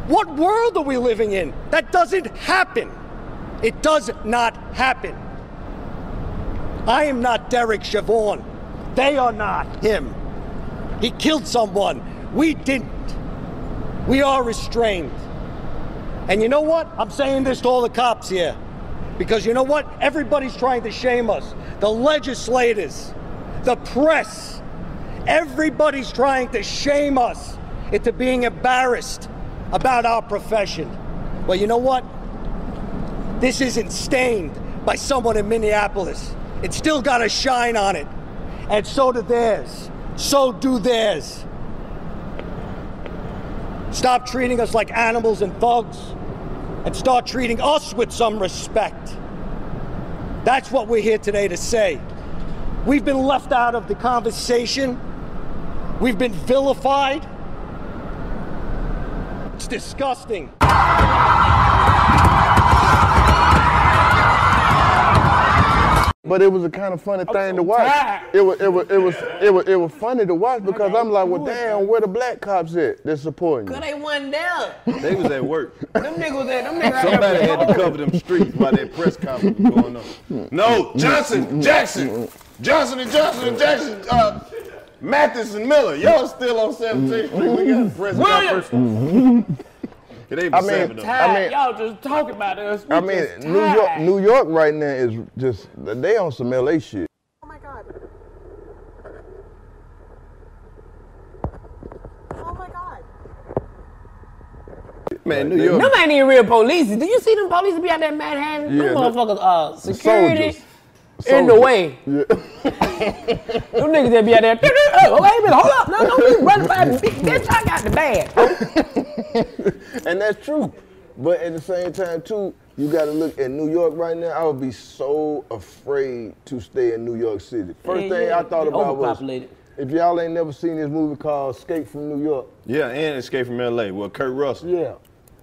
S9: What world are we living in? That doesn't happen. It does not happen. I am not Derek Chauvin. They are not him. He killed someone. We didn't. We are restrained. And you know what? I'm saying this to all the cops here. Because you know what? Everybody's trying to shame us. The legislators, the press, everybody's trying to shame us into being embarrassed about our profession. Well, you know what? This isn't stained by someone in Minneapolis. It's still got a shine on it. And so do theirs. So do theirs. Stop treating us like animals and thugs and start treating us with some respect. That's what we're here today to say. We've been left out of the conversation. We've been vilified. It's disgusting.
S4: But it was a kind of funny thing to watch. It was, it was, it was, it was, it was funny to watch because I'm like, well, damn, where the black cops at? They're supporting you.
S5: Cause they wasn't there.
S2: They was at work.
S5: Them niggas at there. Them niggas
S2: Somebody had to cover them streets while that press conference was going on. No, Johnson, Jackson, Johnson and Johnson and Jackson, uh, Mathis and Miller. Y'all still on 17th Street. We got a press
S5: Williams.
S2: conference. It ain't
S4: I mean,
S2: seven.
S4: I mean,
S5: Y'all just talking about us. We
S4: I mean, New York. New York right now is just they on some LA shit.
S10: Oh my god. Oh my god.
S2: Man, New York.
S5: Them ain't even real police. Do you see them police be out there in Manhattan?
S4: Yeah,
S5: them
S4: the-
S5: motherfuckers, uh, security
S4: Soldiers.
S5: In the way.
S4: Yeah.
S5: Them niggas that be out there. Oh, wait a minute, hold up. No, don't be running by me. Bitch, I got the bag.
S4: and that's true. But at the same time, too, you got to look at New York right now. I would be so afraid to stay in New York City. First
S5: Yeah,
S4: thing
S5: yeah,
S4: I thought
S5: it's
S4: about was if y'all ain't never seen this movie called Escape from New York.
S2: Yeah, and Escape from LA. Well, Kurt Russell.
S4: Yeah.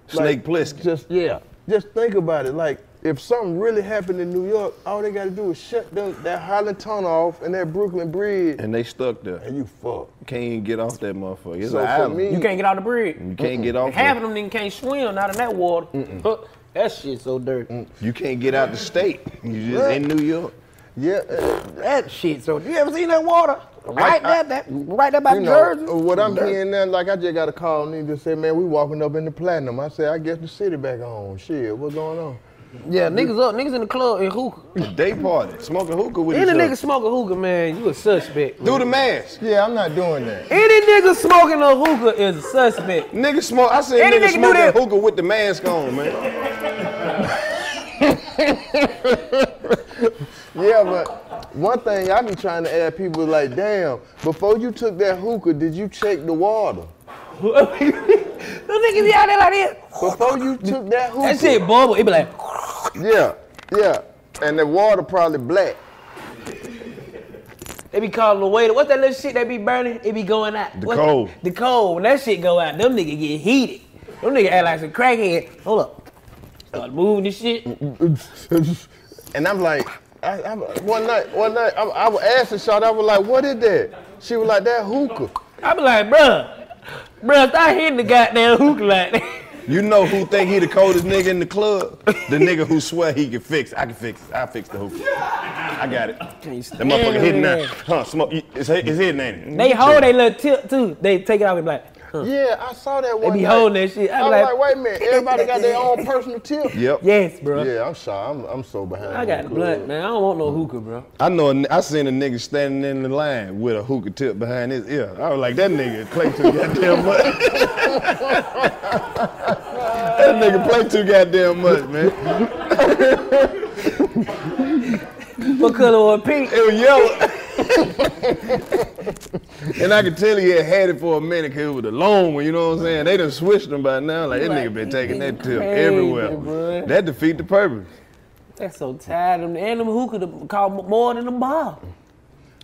S2: Snake
S4: Like,
S2: Plissken.
S4: Just yeah. Just think about it. Like if something really happened in New York, all they gotta do is shut them, that Holland Tunnel off and that Brooklyn Bridge.
S2: And they stuck there.
S4: And you fuck.
S2: Can't even get off that motherfucker. It's
S4: So
S2: an
S4: for
S2: island.
S4: me-
S5: You can't get out the bridge.
S2: You can't get off
S5: Half of them niggas can't swim not in that water. Huh, That shit so dirty.
S2: You can't get out the state. You just in New York.
S4: Yeah, uh,
S5: That shit so. You ever seen that water? Right
S4: I-
S5: there, that right there by
S4: you know,
S5: Jersey.
S4: uh, what I'm
S5: Dirty.
S4: hearing now, like I just got a call and he just said, man, we walking up in the platinum. I said, I guess the city back on. Shit, what's going on?
S5: Yeah, niggas up, niggas in the club in hookah.
S2: Day party, smoking hookah with
S5: Any
S2: each
S5: nigga
S2: other.
S5: smoking hookah, man, you a suspect.
S2: Do the mask.
S4: Yeah, I'm not doing that.
S5: Any nigga smoking a hookah is a suspect.
S2: Nigga smoke. I said
S5: Any
S2: nigga
S5: nigga
S2: smoking
S5: that.
S2: hookah with the mask on, man.
S4: Yeah, but one thing I be trying to add people is like, damn, before you took that hookah, did you check the water?
S5: Them niggas be out there like this.
S4: Before you took that hookah.
S5: That shit bubble. It be like,
S4: Yeah, yeah. And the water probably black.
S5: they be calling the waiter. What's that little shit they be burning? It be going out.
S2: The
S5: What-
S2: coal.
S5: The coal. When that shit go out, them niggas get heated. Them niggas act like some crackhead. Hold up. Start moving this shit.
S4: And I'm like, I, I, one night, one night, I, I was asking Shawty, I was like, what is that? She was like, that hookah.
S5: I be like, bruh, bruh, stop hitting the goddamn hookah like that.
S2: You know who think he the coldest nigga in the club? The nigga who swear he can fix. I can fix. I fix the hookah. I got it. That motherfucker hitting that. Huh? Smoke. It's, it's hitting, ain't it?
S5: They hold their little tip too. They take it out and be like, huh.
S4: Yeah, I saw that one.
S5: They
S4: one
S5: be
S4: night.
S5: holding that shit. I
S4: I was
S5: like,
S4: like, wait a minute, everybody got their own personal tip.
S2: Yep.
S5: yes, bro.
S4: Yeah, I'm sorry, I'm, I'm so behind.
S5: I got
S4: the
S5: the blood, man. I don't want no hookah, bro.
S2: I know. a n- I seen a nigga standing in the line with a hookah tip behind his ear. I was like, that nigga play too goddamn much. that nigga play too goddamn much, man.
S5: What color was pink?
S2: It was yellow. and I could tell he had had it for a minute because it was a long one, you know what I'm saying? They done switched him by now. Like, that nigga been taking that tip everywhere.
S5: bruh.
S2: That defeat the purpose.
S5: That's so tired of them. And them hookah to call more than a ball.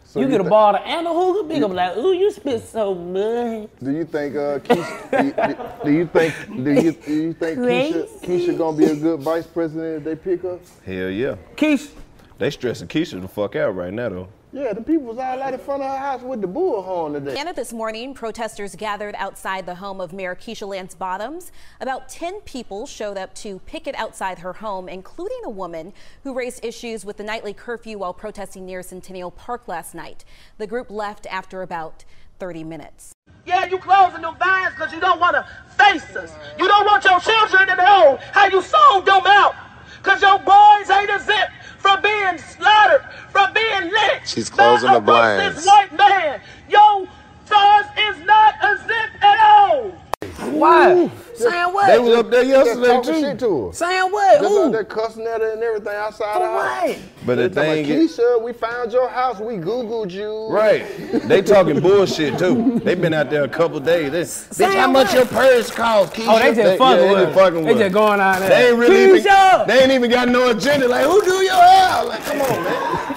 S4: So
S5: you
S4: you
S5: get a
S4: thi-
S5: bottle and a hookah, big. I'm like, ooh, you spit so much.
S4: Do you think uh, Keisha, do, do you think do you, do you think Keisha, Keisha gonna be a good vice president if they pick her?
S2: Hell yeah.
S5: Keisha.
S2: They stressing Keisha the fuck out right now, though.
S4: Yeah, the people was all out in front of her house with the bullhorn today.
S11: Canada this morning, protesters gathered outside the home of Mayor Keisha Lance Bottoms. About 10 people showed up to picket outside her home, including a woman who raised issues with the nightly curfew while protesting near Centennial Park last night. The group left after about 30 minutes.
S12: Yeah, you closing them vines because you don't want to face us. You don't want your children to know how you sold them out. Because your boys ain't a zip from being slaughtered, from being lynched.
S13: She's closing
S12: by
S13: the blinds.
S12: racist white man. Your stars is not a zip at all.
S5: Why? Saying what?
S2: They was up there yesterday,
S4: talking
S2: too.
S4: shit to her.
S5: Saying what?
S4: Just
S5: Who?
S4: out there cussing at her and everything outside
S5: For
S4: her house.
S2: But the
S4: They talking
S2: thing is,
S4: Keisha, we found your house. We Googled you.
S2: right, they talking bullshit, too. They been out there a couple days. They, Bitch, how much your purse cost, Keisha?
S5: Oh, they just fucking
S2: yeah,
S5: with
S2: they just fucking
S5: They just going out there.
S2: They ain't really even, they ain't even got no agenda. Like, who do your hair? Like, come on, man.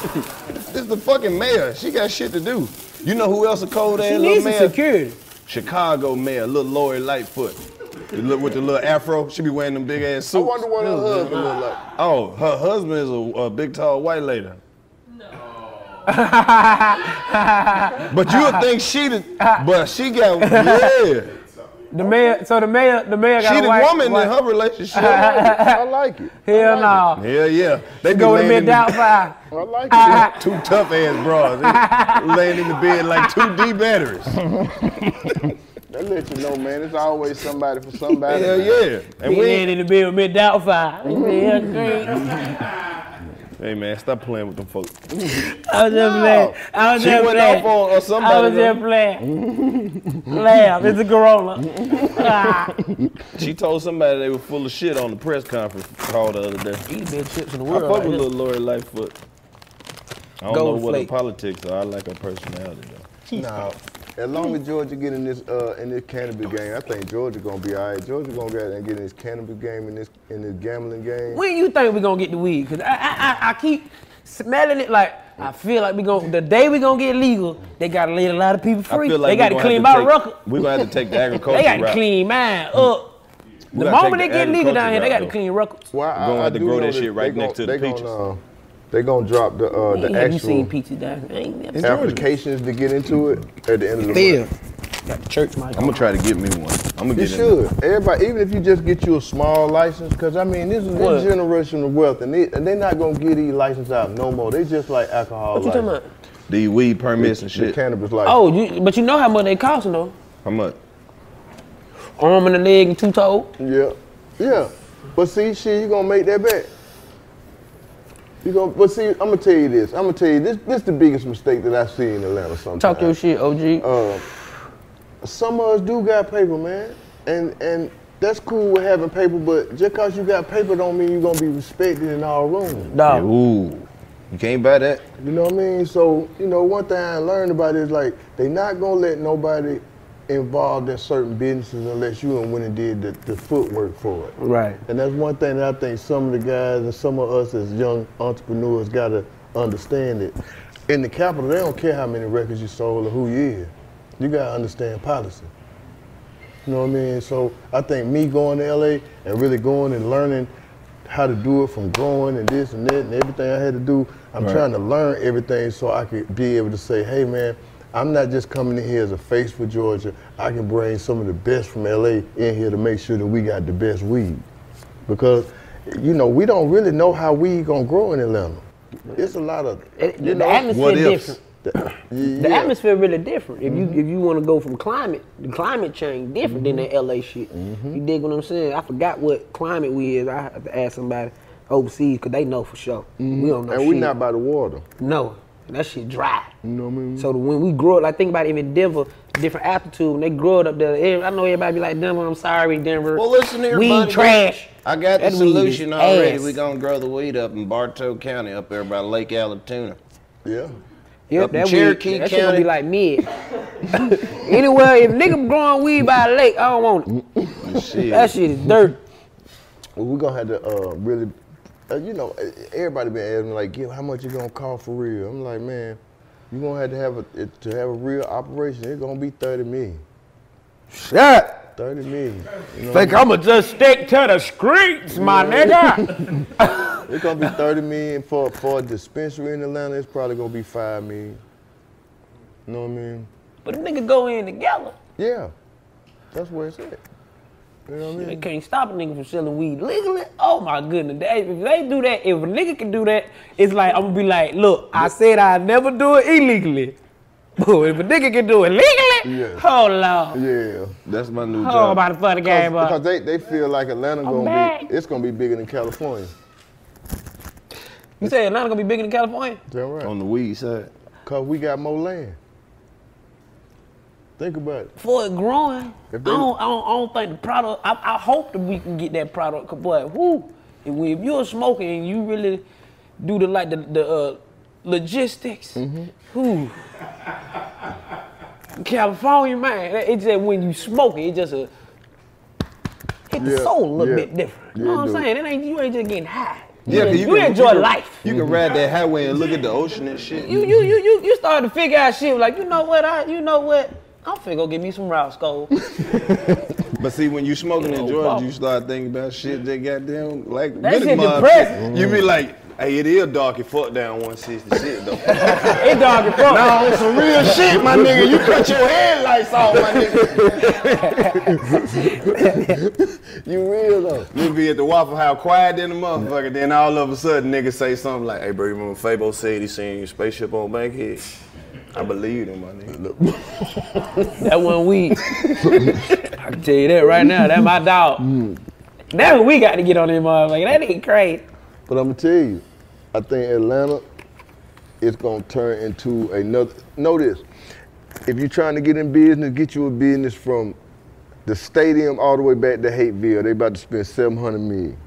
S2: this is the fucking mayor. She got shit to do. You know who else a cold ass
S5: She
S2: little
S5: needs some
S2: mayor?
S5: security.
S2: Chicago mayor, little Lori Lightfoot. Look with the little afro, she be wearing them big ass
S4: I
S2: suits.
S4: wonder what her husband look like.
S2: Oh, her husband is a, a big tall white lady. No. but you would think she the, but she got yeah.
S5: The mayor, so the mayor, the mayor got
S2: She
S5: a
S2: the
S5: white,
S2: woman
S5: white.
S2: in her relationship.
S4: I like it.
S5: Hell no.
S2: Hell yeah. They
S5: Go with
S2: laying
S5: mid
S2: in
S5: down
S2: the,
S5: five.
S4: I like it.
S2: two tough ass bras. Laying in the bed like two D batteries.
S4: They let you know, man. It's always somebody for somebody.
S2: Hell
S4: man.
S2: yeah. And we
S5: laying in the bed with mid down five. He said,
S2: Hey man, stop playing with them folks.
S5: I was just playing. I was
S2: She
S5: just
S2: went
S5: playing.
S2: off on uh, somebody.
S5: I was just playing. Laugh. It's a Corona.
S2: She told somebody they were full of shit on the press conference call the other day.
S5: Eat the best chips in the
S2: I
S5: world.
S2: fuck
S5: right
S2: with
S5: here.
S2: little Lori Lightfoot. I don't
S5: Golden
S2: know what her politics are. I like her personality though.
S4: Now, as long as Georgia get in this uh, in this cannabis game, I think Georgia gonna be all right. Georgia gonna get and get in this cannabis game in this in this gambling game.
S5: When you think we gonna get the weed? Cause I, I, I, I keep smelling it like I feel like we gonna the day we gonna get legal, they gotta let a lot of people
S2: I
S5: free.
S2: feel like
S5: they gotta clean
S2: have
S5: my
S2: to
S5: record.
S2: take- We gonna have to take the agriculture
S5: They gotta
S2: route.
S5: clean mine up. The moment they get legal down here, they got to clean records.
S4: Well,
S2: We're gonna have to grow that shit right
S4: they
S2: next to
S4: gon-
S2: the
S4: they
S2: peaches.
S4: Gonna, uh, they gonna drop the uh, the
S5: Have you
S4: actual
S5: seen peaches down here? I ain't never seen
S4: applications to get into it at the end of the
S5: Still.
S4: month.
S5: Got the church mic.
S2: I'm gonna try to get me one. I'm gonna
S4: You
S2: get in.
S4: should. Everybody, even if you just get you a small license, because I mean, this is
S5: What?
S4: this generational wealth, and they and they not gonna get these licenses out no more. They just like alcohol.
S5: What you talking
S4: license.
S5: about?
S2: The weed permits and
S4: The
S2: shit.
S4: cannabis license.
S5: Oh, you, but you know how much they cost though?
S2: How much?
S5: Arm and a leg and two toes.
S4: Yeah, yeah. But see, shit, you gonna make that back. You gonna, but see, I'm gonna tell you this. I'm gonna tell you this. This is the biggest mistake that I see in Atlanta. Sometimes.
S5: Talk your shit, OG.
S4: Uh, some of us do got paper, man, and and that's cool with having paper. But just cause you got paper, don't mean you're gonna be respected in all rooms.
S5: Dog.
S2: Ooh, you can't buy that.
S4: You know what I mean? So, you know, one thing I learned about it is like they not gonna let nobody involved in certain businesses unless you went and did the, the footwork for it.
S5: Right.
S4: And that's one thing that I think some of the guys and some of us as young entrepreneurs gotta understand it. In the capital, they don't care how many records you sold or who you is. You gotta understand policy. You know what I mean? So I think me going to LA and really going and learning how to do it from growing and this and that and everything I had to do, I'm
S2: Right.
S4: trying to learn everything so I could be able to say, hey man, I'm not just coming in here as a face for Georgia. I can bring some of the best from LA in here to make sure that we got the best weed. Because, you know, we don't really know how weed gonna grow in Atlanta. It's a lot of,
S5: It-
S4: you
S5: the
S4: know,
S5: atmosphere
S4: what ifs.
S5: different.
S4: The,
S5: The atmosphere really different. If you mm-hmm. if you want to go from climate, the climate change different than the LA shit. Mm-hmm. You dig what I'm saying? I forgot what climate we is. I have to ask somebody overseas because they know for sure. We mm-hmm. don't know
S4: And
S5: shit.
S4: we not by the water.
S5: No, that shit dry.
S4: You know what I mean?
S5: So when we grow up, like think about even Denver, different altitude. When they grow it up there, eh, I know everybody be like Denver. I'm sorry, Denver.
S2: Well, listen here,
S5: weed
S2: buddy.
S5: trash.
S2: I got the
S5: That weed is
S2: solution already.
S5: ass.
S2: We gonna grow the weed up in Bartow County, up there by Lake Allatoona.
S4: Yeah.
S5: Yep,
S2: Up in
S5: that
S2: Cherokee
S5: weed, that shit gonna be like mid. anywhere, if nigga growing weed by a lake, I don't want it.
S4: Shit.
S5: That shit is dirt.
S4: Well, we're gonna have to uh, really, uh, you know, everybody been asking me like, "Gipp, how much you gonna cost for real?" I'm like, man, you gonna have to have a to have a real operation. It's gonna be thirty million.
S5: Shit.
S4: Thirty million. You know
S5: Think
S4: what
S5: I'ma just stick to the streets, my nigga.
S4: It's gonna be thirty million for for a dispensary in Atlanta. It's probably gonna be five million. You know what I mean?
S5: But the nigga go in together.
S4: Yeah, that's where it's at. You know what I
S5: They
S4: mean?
S5: can't stop a nigga from selling weed legally. Oh my goodness. They- If they do that, if a nigga can do that, it's like I'm gonna be like, look, I said I'd never do it illegally. But if a nigga can do it legally,
S4: Yeah.
S5: oh lord.
S4: Yeah,
S2: that's my new
S5: Oh,
S2: job.
S5: about to fuck the game
S4: Because
S5: up.
S4: they, they feel like Atlanta
S5: I'm
S4: gonna
S5: back.
S4: be it's gonna be bigger than California.
S5: You say Atlanta gonna be bigger than California?
S4: Is that right?
S2: On the weed side.
S4: Cause we got more land. Think about it.
S5: For it growing, I don't, I don't, I don't think the product. I, I hope that we can get that product. 'cause, boy, whoo, if, we, if you're smoking and you really do the like the, the uh, logistics,
S4: Mm-hmm.
S5: whoo. California, man, it's just when you smoke it, it just a hit the
S4: Yeah,
S5: soul a little
S4: yeah.
S5: bit different. You
S4: Yeah,
S5: know what I'm saying? It ain't you ain't just getting high.
S2: Yeah, 'cause
S5: you,
S2: you, can,
S5: enjoy
S2: you can-
S5: life.
S2: You can ride that highway and look at the ocean and shit.
S5: You you you you you start to figure out shit like you know what I you know what I'm finna go get me some Rouse Gold.
S2: But see, when you smoking in Georgia, you start thinking about shit that goddamn like
S5: That
S2: really
S5: shit depressing.
S2: You be like, hey, it is dark as fuck down 160 shit though.
S5: it dark as fuck.
S2: Nah, on some real shit, my nigga. You cut your headlights off, my nigga.
S4: You real though.
S2: You be at the Waffle House quiet than the motherfucker, then all of a sudden niggas say something like, hey bro, you remember Fabo said he seen your spaceship on Bankhead? I believe in my nigga.
S5: That one weed. I can tell you that right now. That my dog. Mm. That's what we got to get on him, motherfucker. That ain't crazy.
S4: But I'm gonna tell you, I think Atlanta is gonna turn into another. Notice, if you're trying to get in business, get you a business from the stadium all the way back to Hapeville. They about to spend 700 million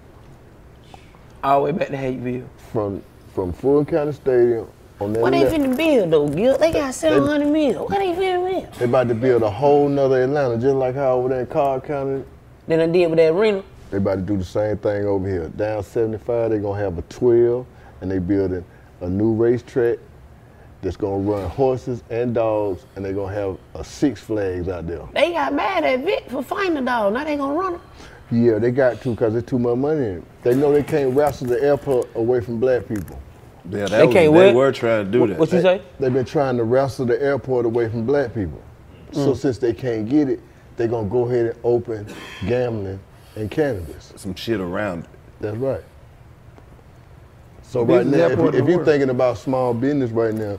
S5: All the way back to Hapeville.
S4: from from Fulton County Stadium on.
S5: What they finna build though, Gipp? They got 700 mil. What they finna build?
S4: They about to build a whole nother Atlanta, just like how over there in Cobb County.
S5: Then I did with that arena.
S4: They about to do the same thing over here. Down 75, they're gonna have a 12, and they building a new racetrack that's gonna run horses and dogs, and they're gonna have a Six Flags out there.
S5: They got mad at Vick for finding the dog. Now they gonna run him.
S4: Yeah, they got to because there's too much money in it. They know they can't wrestle the airport away from black people.
S2: Yeah, that They was- can't they what? were trying to do that.
S5: What you say?
S4: They've been trying to wrestle the airport away from black people. So
S5: Mm.
S4: since they can't get it, they're gonna go ahead and open gambling and cannabis.
S2: Some shit around it.
S4: That's right. So
S2: Business
S4: right now, if, you, if you're thinking about small business right now,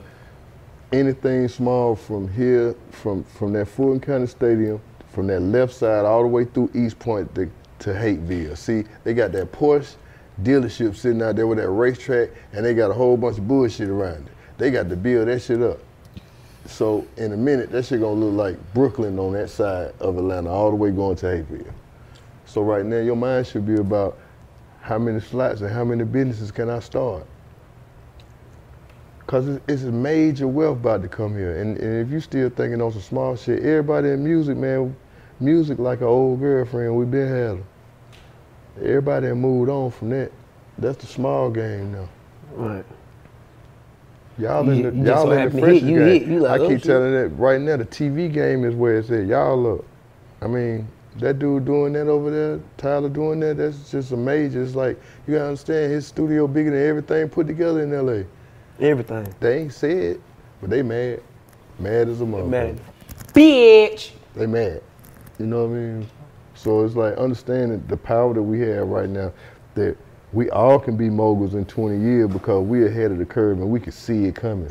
S4: anything small from here, from from that Fulton County Stadium, from that left side all the way through East Point to, to Hapeville. See, they got that Porsche dealership sitting out there with that racetrack, and they got a whole bunch of bullshit around it. They got to build that shit up. So in a minute, that shit gonna look like Brooklyn on that side of Atlanta, all the way going to Hapeville. So right now, your mind should be about how many slots and how many businesses can I start? Cause it's, it's a major wealth about to come here, and, and if you still thinking on some small shit, everybody in music, man, music like an old girlfriend, we been had her. Everybody moved on from that. That's the small game now.
S5: Right.
S4: Y'all in the y'all
S5: so
S4: in the freshest
S5: hit, you
S4: game.
S5: hit, you like,
S4: I
S5: oh,
S4: keep
S5: shit.
S4: telling that right now the TV game is where it's at. Y'all look. I mean, that dude doing that over there, Tyler doing that, that's just a major. It's like you gotta understand his studio bigger than everything put together in LA.
S5: Everything.
S4: They ain't said, but they mad. Mad as a motherfucker.
S5: Mad. Bitch.
S4: They mad. You know what I mean? So it's like understanding the power that we have right now that we all can be moguls in 20 years because we're ahead of the curve and we can see it coming.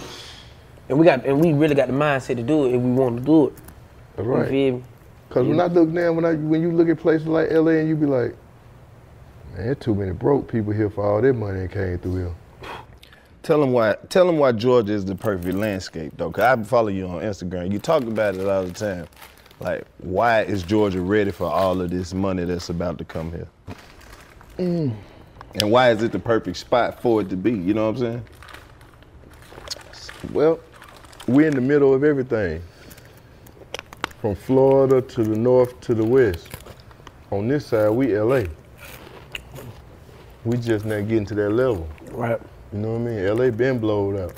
S5: And we got and we really got the mindset to do it if we want to do it.
S4: That's
S5: You
S4: right.
S5: feel me?
S4: Cause when I look down, when I when you look at places like LA and you be like, man, there's too many broke people here for all their money and came through here.
S2: Tell them why. Tell them why Georgia is the perfect landscape, though. Cause I follow you on Instagram. You talk about it all the time. Like, why is Georgia ready for all of this money that's about to come here?
S4: Mm.
S2: And why is it the perfect spot for it to be? You know what I'm saying?
S4: Well, we're in the middle of everything. From Florida to the north to the west. On this side, we LA. We just not getting to that level.
S5: Right.
S4: You know what I mean? LA been blowed out.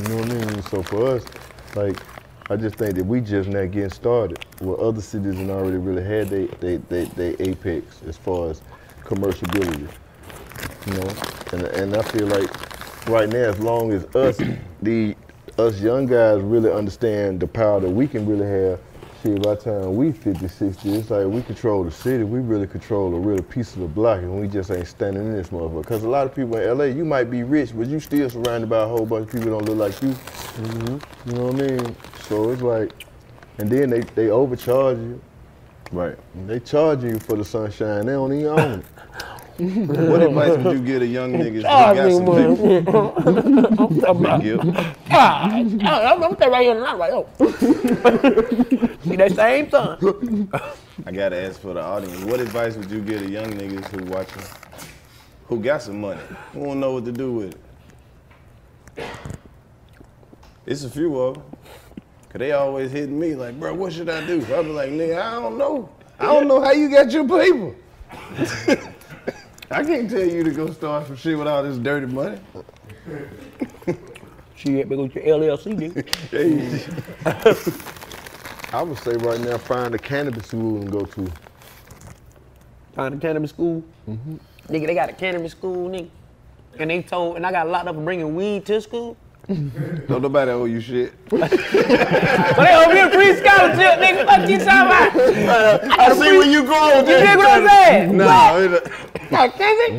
S4: You know what I mean? So for us, like, I just think that we just not getting started. Where other cities have already really had they they they, they apex as far as commerciality. You know? And and I feel like right now, as long as us the us young guys really understand the power that we can really have, by the time we 50, 60, it's like we control the city. We really control a real piece of the block, and we just ain't standing in this motherfucker. Because a lot of people in LA, you might be rich, but you still surrounded by a whole bunch of people that don't look like you. Mm-hmm. You know what I mean? So it's like, and then they, they overcharge you.
S2: Right.
S4: They charge you for the sunshine. They don't even own it.
S2: What advice would you give a young niggas who
S5: ah,
S2: got some big,
S5: I'm talking about-? God, ah, ah, I'm, I'm staying right here tonight, right here. See that same sun.
S2: I gotta ask for the audience. What advice would you give to young niggas who watching, who got some money, who don't know what to do with it? It's a few of them. Cause they always hitting me like, bro, what should I do? I be like, nigga, I don't know. I don't know how you got your paper. I can't tell you to go start some shit with all this dirty money.
S5: Shit, better go to your LLC, nigga.
S4: I would say right now, find a cannabis school and go to.
S5: Find a cannabis school.
S4: Mm-hmm.
S5: Nigga, they got a cannabis school, nigga. And they told, and I got locked up for bringing weed to school.
S2: Don't nobody owe you shit.
S5: But they owe me a free scholarship, nigga. Fuck you talking about?
S2: I see where you going with
S5: You
S2: that.
S5: dig what I'm saying?
S2: No,
S5: What?
S2: it-
S5: Nigga,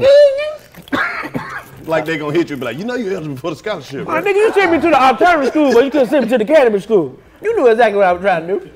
S5: mm.
S2: like they gonna hit you and be like, you know you eligible for the scholarship,
S5: My
S2: right?
S5: nigga, you sent me to the alternative school, but you couldn't send me to the cannabis school. You knew exactly what I was trying to do.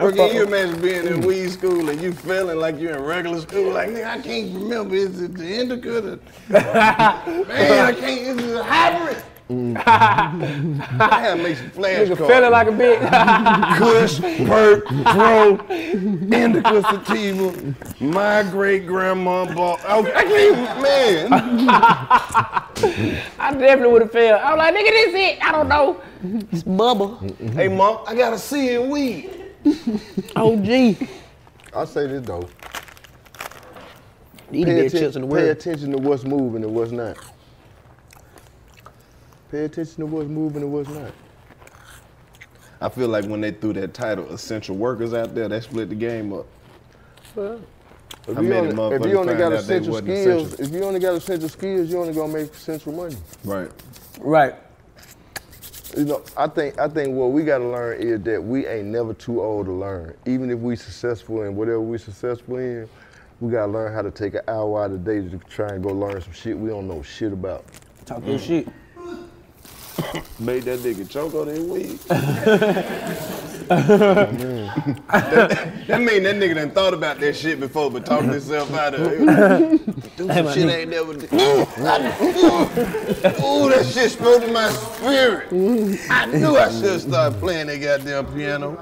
S2: Or can you imagine being in weed school and you feeling like you're in regular school? Like, nigga, I can't remember. Is it the indica? The... Man, I can't. Is it a hybrid? Mm-hmm. I had to make some flashcards.
S5: Nigga feeling like a bitch.
S2: Kush, perk, pro, indica sativa. My great grandma bought. Okay, I can't, man.
S5: I definitely would have failed. I was like, nigga, this it. I don't know. It's Bubba.
S2: Hey, mom, I got a C in weed.
S5: Oh, gee.
S4: I'll say this though. Pay, atten-
S5: chips in the
S4: pay attention to what's moving and what's not. Pay attention to what's moving and what's not.
S2: I feel like when they threw that title, essential workers out there, they split the game up.
S5: Well,
S4: If
S2: How
S4: you,
S2: many
S4: only, if you only got
S2: out they
S4: essential skills,
S2: essential?
S4: if you only got essential skills, you only gonna make essential money.
S2: Right.
S5: Right.
S4: You know, I think I think what we gotta learn is that we ain't never too old to learn. Even if we successful in whatever we successful in, we gotta learn how to take an hour out of the day to try and go learn some shit we don't know shit about.
S5: Talk your shit.
S2: Made that nigga choke on his weed.
S4: that,
S2: that mean that nigga done thought about that shit before, but talked himself out of it. Do
S4: Hey,
S2: some shit I ain't never did. Ooh, that shit spoke to my spirit. I knew I should have started playing that goddamn piano.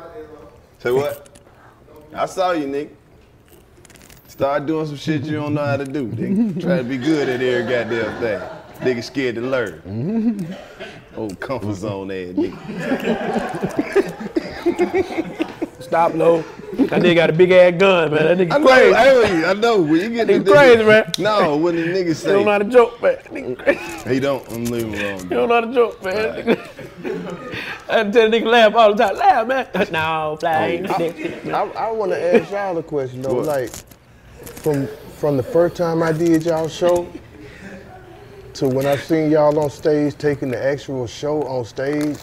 S2: Say what? I saw you, nigga. Start doing some shit you don't know how to do, nigga. Try to be good at every goddamn thing. Nigga scared to learn. Old comfort mm-hmm. zone ass nigga.
S5: Stop, low. That nigga got a big ass gun, man. That nigga
S2: I know,
S5: crazy.
S2: I know, you- I know. When you get
S5: Nigga
S2: this
S5: crazy, man.
S2: No, when the nigga
S5: He
S2: say
S5: don't know how to joke, man. Nigga crazy.
S2: he don't, I'm leaving him alone.
S5: He don't know how to joke, man. I tell the nigga laugh all the time. Laugh, man. No, fly. ain't
S4: I,
S5: that shit, man.
S4: I, I want to ask y'all a question though.
S2: What?
S4: Like, from from the first time I did y'all show to when I've seen y'all on stage taking the actual show on stage,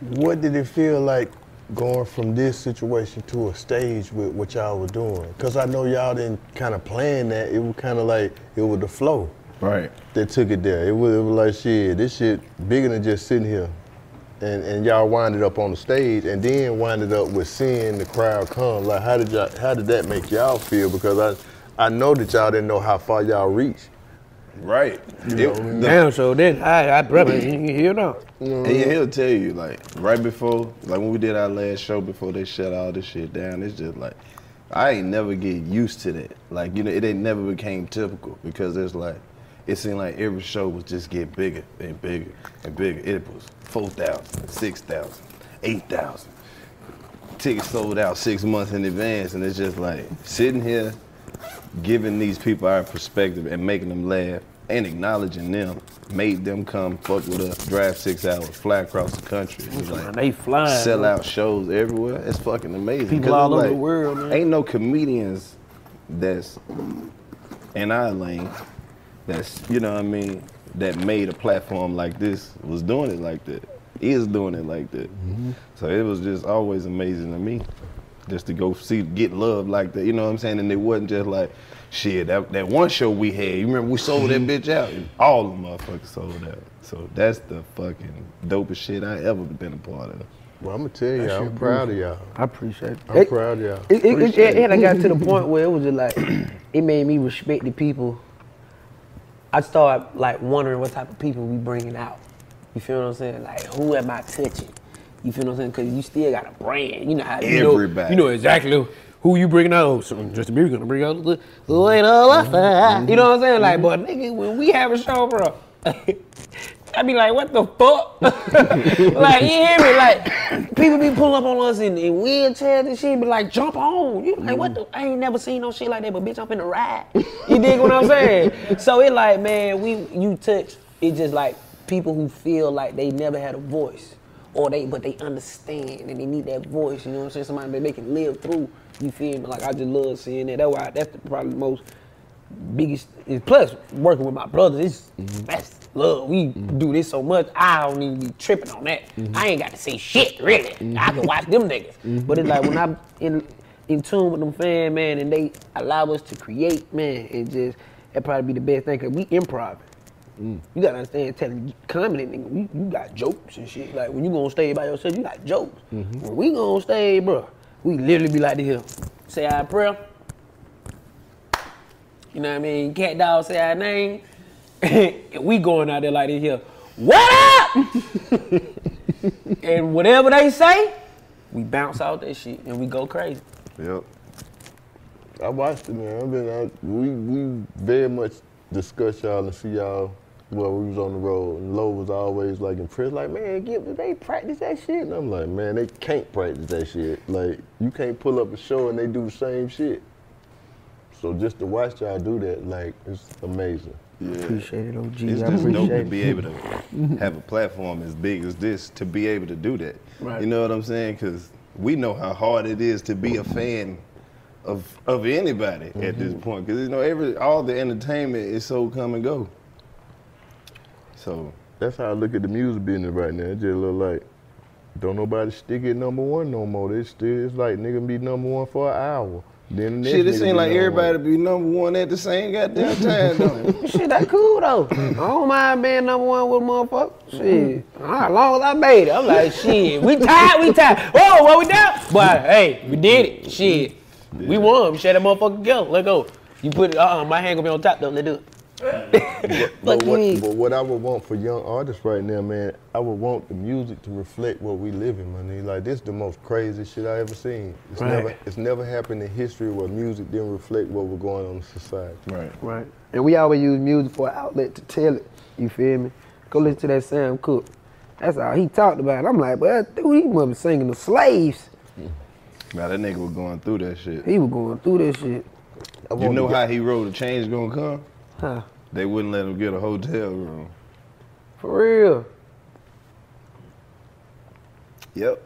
S4: what did it feel like going from this situation to a stage with what y'all were doing? Cause I know y'all didn't kind of plan that. It was kind of like it was the flow.
S2: Right.
S4: That took it there. It was, it was like shit. This shit bigger than just sitting here. And, and y'all winded up on the stage and then winded up with seeing the crowd come. Like how did y'all how did that make y'all feel? Because I I know that y'all didn't know how far y'all reached.
S2: Right.
S4: You
S2: It-
S4: know,
S2: the-
S5: Damn, so then I, I brother, you hear now.
S2: And yeah, he'll tell you, like, right before, like when we did our last show before they shut all this shit down, it's just like, I ain't never get used to that. Like, you know, it ain't never became typical because it's like, it seemed like every show was just get bigger and bigger and bigger. It was 4,000, 6,000, 8,000. Tickets sold out six months in advance, and it's just like sitting here, giving these people our perspective and making them laugh and acknowledging them made them come fuck with us, drive six hours, fly across the country. It's like
S5: They flying.
S2: sell out shows everywhere. It's fucking amazing.
S5: People all over the world, man.
S2: Ain't no comedians that's in our lane that's, you know what I mean, that made a platform like this was doing it like that. Is doing it like that. Mm-hmm. So it was just always amazing to me. Just to go see get love like that. You know what I'm saying? And it wasn't just like shit, that, that one show we had, you remember we sold that mm-hmm. bitch out? All the motherfuckers sold out. So that's the fucking dopest shit I ever been a part of.
S4: Well, I'm gonna tell you,
S5: That
S4: I'm proud of y'all.
S5: I appreciate it.
S4: I'm
S5: It-
S4: proud of y'all.
S5: It, it, it,
S4: Appreciate
S5: it, had got to the point where it was just like, it made me respect the people. I started like wondering what type of people we bringing out. You feel what I'm saying? Like, who am I touching? You feel what I'm saying? Because you still got a brand. You know how you know,
S2: Everybody.
S5: you know exactly who you bringing out. So Justin Bieber gonna bring out the the to life. You know what I'm saying? Like, but nigga, when we have a show, bro. I be like, what the fuck? like, you hear me? Like, people be pulling up on us in, in wheelchairs and shit, be like, jump on. You like, what the? I ain't never seen no shit like that, but bitch, I'm finna ride. You dig what I'm saying? So it like, man, we you touch, it just like people who feel like they never had a voice. Or they, but they understand and they need that voice, you know what I'm saying? Somebody that they can live through. You feel me? Like I just love seeing that. That's why that's the, probably the most biggest. and Plus, working with my brothers, it's mm-hmm. that's love. We mm-hmm. do this so much, I don't even be tripping on that. Mm-hmm. I ain't got to say shit really. I can watch them niggas. But it's like when I'm in in tune with them fans, man, and they allow us to create, man, it just that probably be the best thing. Cause we improv. Mm. You gotta understand, telling comedy, nigga, we, you got jokes and shit. Like when you gonna stay by yourself, you got jokes. Mm-hmm. When we gonna stay, bro, we literally be like this here. Say our prayer. You know what I mean? Cat dog say our name. and we going out there like this here. What up? and whatever they say, we bounce out that shit and we go crazy.
S2: Yep.
S4: I watched it, man. I've been out. We we very much discuss y'all and see y'all while we was on the road. And Lo was always like in prison, like, man, give they practice that shit. And I'm like, man, they can't practice that shit. Like, you can't pull up a show and they do the same shit. So just to watch y'all do that, like, it's amazing.
S2: Yeah.
S5: Appreciate it, OG.
S2: It's
S5: I
S2: just dope to be able to have a platform as big as this to be able to do that.
S5: Right.
S2: You know what I'm saying? Because we know how hard it is to be a fan of of anybody at this mm-hmm. point because you know every all the entertainment is so come and go. So
S4: That's how I look at the music business right now. It just look like don't nobody stick at number one no more. They still it's like nigga be number one for an hour. Then the
S2: shit, it
S4: nigga
S2: seems like everybody
S4: one.
S2: be number one at the same goddamn time, don't?
S5: Shit, that cool though. I don't mind being number one with a motherfucker. Shit, as long as I made it, I'm like, shit, we tied, we tied. Whoa, what we down? But hey, we did it. Shit, we won. We share that motherfucker go. Let go. You put it. Uh, uh my hand gonna be on top though. Let's do it.
S4: But
S5: you
S4: what, but what I would want for young artists right now, man, I would want the music to reflect what we live in, man. Like this, is the most crazy shit I ever seen. It's
S9: Right.
S4: never, it's never happened in history where music didn't reflect what was going on in society.
S2: Right.
S5: Right. And we always use music for an outlet to tell it. You feel me? Go listen to that Sam Cooke. That's all he talked about. I'm like, but dude, he must be singing the slaves.
S2: Now that nigga was going through that shit.
S5: He was going through that shit.
S2: You know how he wrote "The Change Gonna Come"?
S5: Huh.
S2: They wouldn't let him get a hotel room.
S5: For real.
S2: Yep.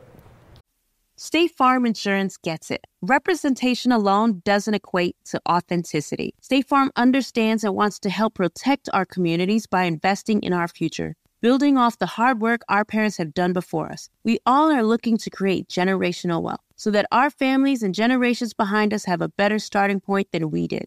S14: State Farm Insurance gets it. Representation alone doesn't equate to authenticity. State Farm understands and wants to help protect our communities by investing in our future. Building off the hard work our parents have done before us, we all are looking to create generational wealth so that our families and generations behind us have a better starting point than we did.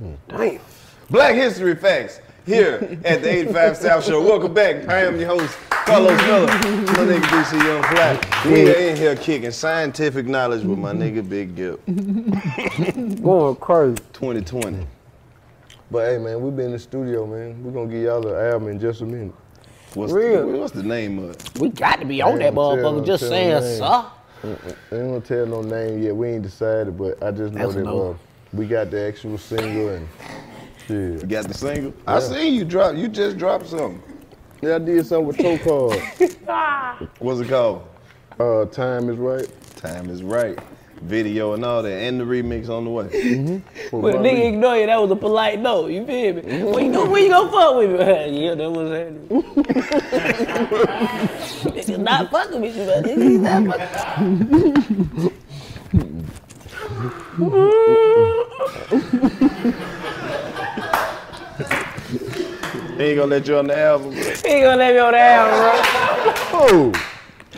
S5: Damn.
S2: Black History Facts here at the 85 South Show. Welcome back. I am your host, Karlous Miller. My nigga DC Young Fly. We are in here kicking scientific knowledge with my nigga Big Gipp.
S5: Going crazy.
S2: 2020.
S4: But hey, man, we been in the studio, man. We're gonna give y'all the album in just a minute.
S2: What's
S5: Real.
S2: The, what's the name of it?
S5: We got to be on that
S4: Ain't gonna
S5: motherfucker. Just saying,
S4: no
S5: sir.
S4: Ain't gonna tell no name yet. We ain't decided, but I just know
S5: That's a
S4: that
S5: no.
S4: Uh, we got the actual single and
S2: You got the single? I
S4: Yeah.
S2: seen you drop. You just dropped something.
S4: Yeah, I did something with Toe Card.
S2: What's it called?
S4: Uh, Time is Right.
S2: Time is right. Video and all that, and the remix on the way.
S4: Mm-hmm.
S5: But nigga ignore you. That was a polite no. You feel me? Well, you know when you gonna fuck with me? yeah, that was happening. Nigga not fucking with you, but nigga, he's not fucking.
S2: He ain't gonna let you on the album.
S5: He ain't gonna let me on the album,
S4: Oh,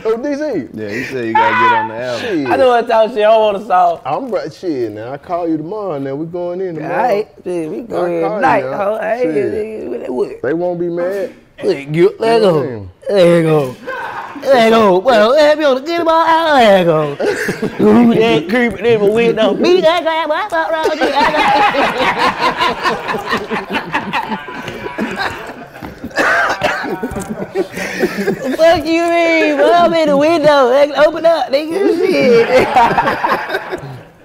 S4: oh, DC.
S2: Yeah, he said you gotta get on the album.
S4: Shit.
S5: bro. I know what talk shit. I don't want to song.
S4: I'm right. Shit, now I call you tomorrow. Now we going in tomorrow.
S5: Alright, shit, we go
S4: I
S5: ahead night. ho. Hey,
S4: Shit.
S5: nigga, what that what?
S4: They won't be mad.
S5: Let go. Let go.
S4: Damn.
S5: Let go. Let go. Well, let me on the get him all out. Let go. Ooh, that creeping in my window. Me that guy, my fuck around Fuck you mean? Well, I'm in the window. They can open up, nigga. Shit.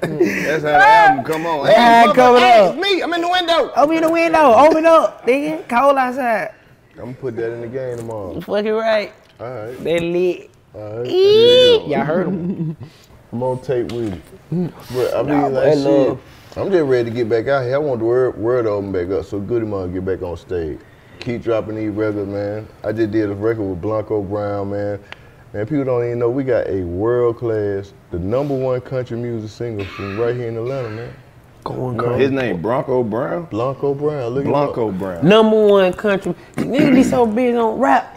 S2: That's That's how the album come on.
S5: That's how it
S2: mother-
S5: come
S2: hey,
S5: up.
S2: it's me. I'm in the window.
S5: Open in the window. Open up, nigga. Cold outside.
S4: I'm gonna put that in the game tomorrow.
S5: Fucking right.
S4: All right.
S5: They lit.
S4: All right.
S5: Eee. Y'all heard him.
S4: I'm on tape with it. But I mean,
S5: Nah,
S4: like shit,
S5: love.
S4: I'm just ready to get back out here. I want the word, word to open back up so Goodie Mob get back on stage. Keep dropping these records, man. I just did a record with Blanco Brown, man. Man, people don't even know we got a world class, the number one country music singer from right here in Atlanta, man.
S5: Going
S4: No.
S5: crazy.
S2: His name Bronco Brown.
S4: Blanco Brown. Look
S2: Blanco. Brown.
S5: Number one country. Niggas be so big on rap.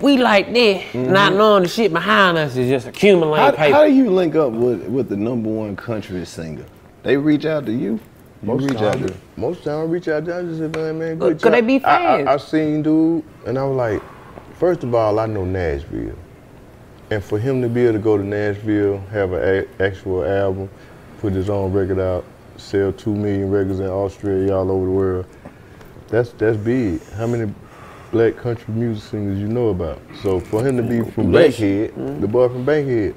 S5: We like that, mm-hmm. not knowing the shit behind us is just accumulating
S2: How,
S5: paper.
S2: how do you link up with with the number one country singer? They reach out to you. You
S4: Most
S2: reach out
S4: time,
S2: to.
S4: most time I reach out there, I just say, man, man, good
S5: could they
S4: job."
S5: be
S4: I,
S5: fans?
S4: I, I seen dude, and I was like, first of all, I know Nashville. And for him to be able to go to Nashville, have an a- actual album, put his own record out, sell two million records in Australia, all over the world, that's that's big. How many black country music singers you know about? So for him to be from
S5: Bless
S4: Bankhead,
S5: you. Mm-hmm.
S4: the boy from Bankhead,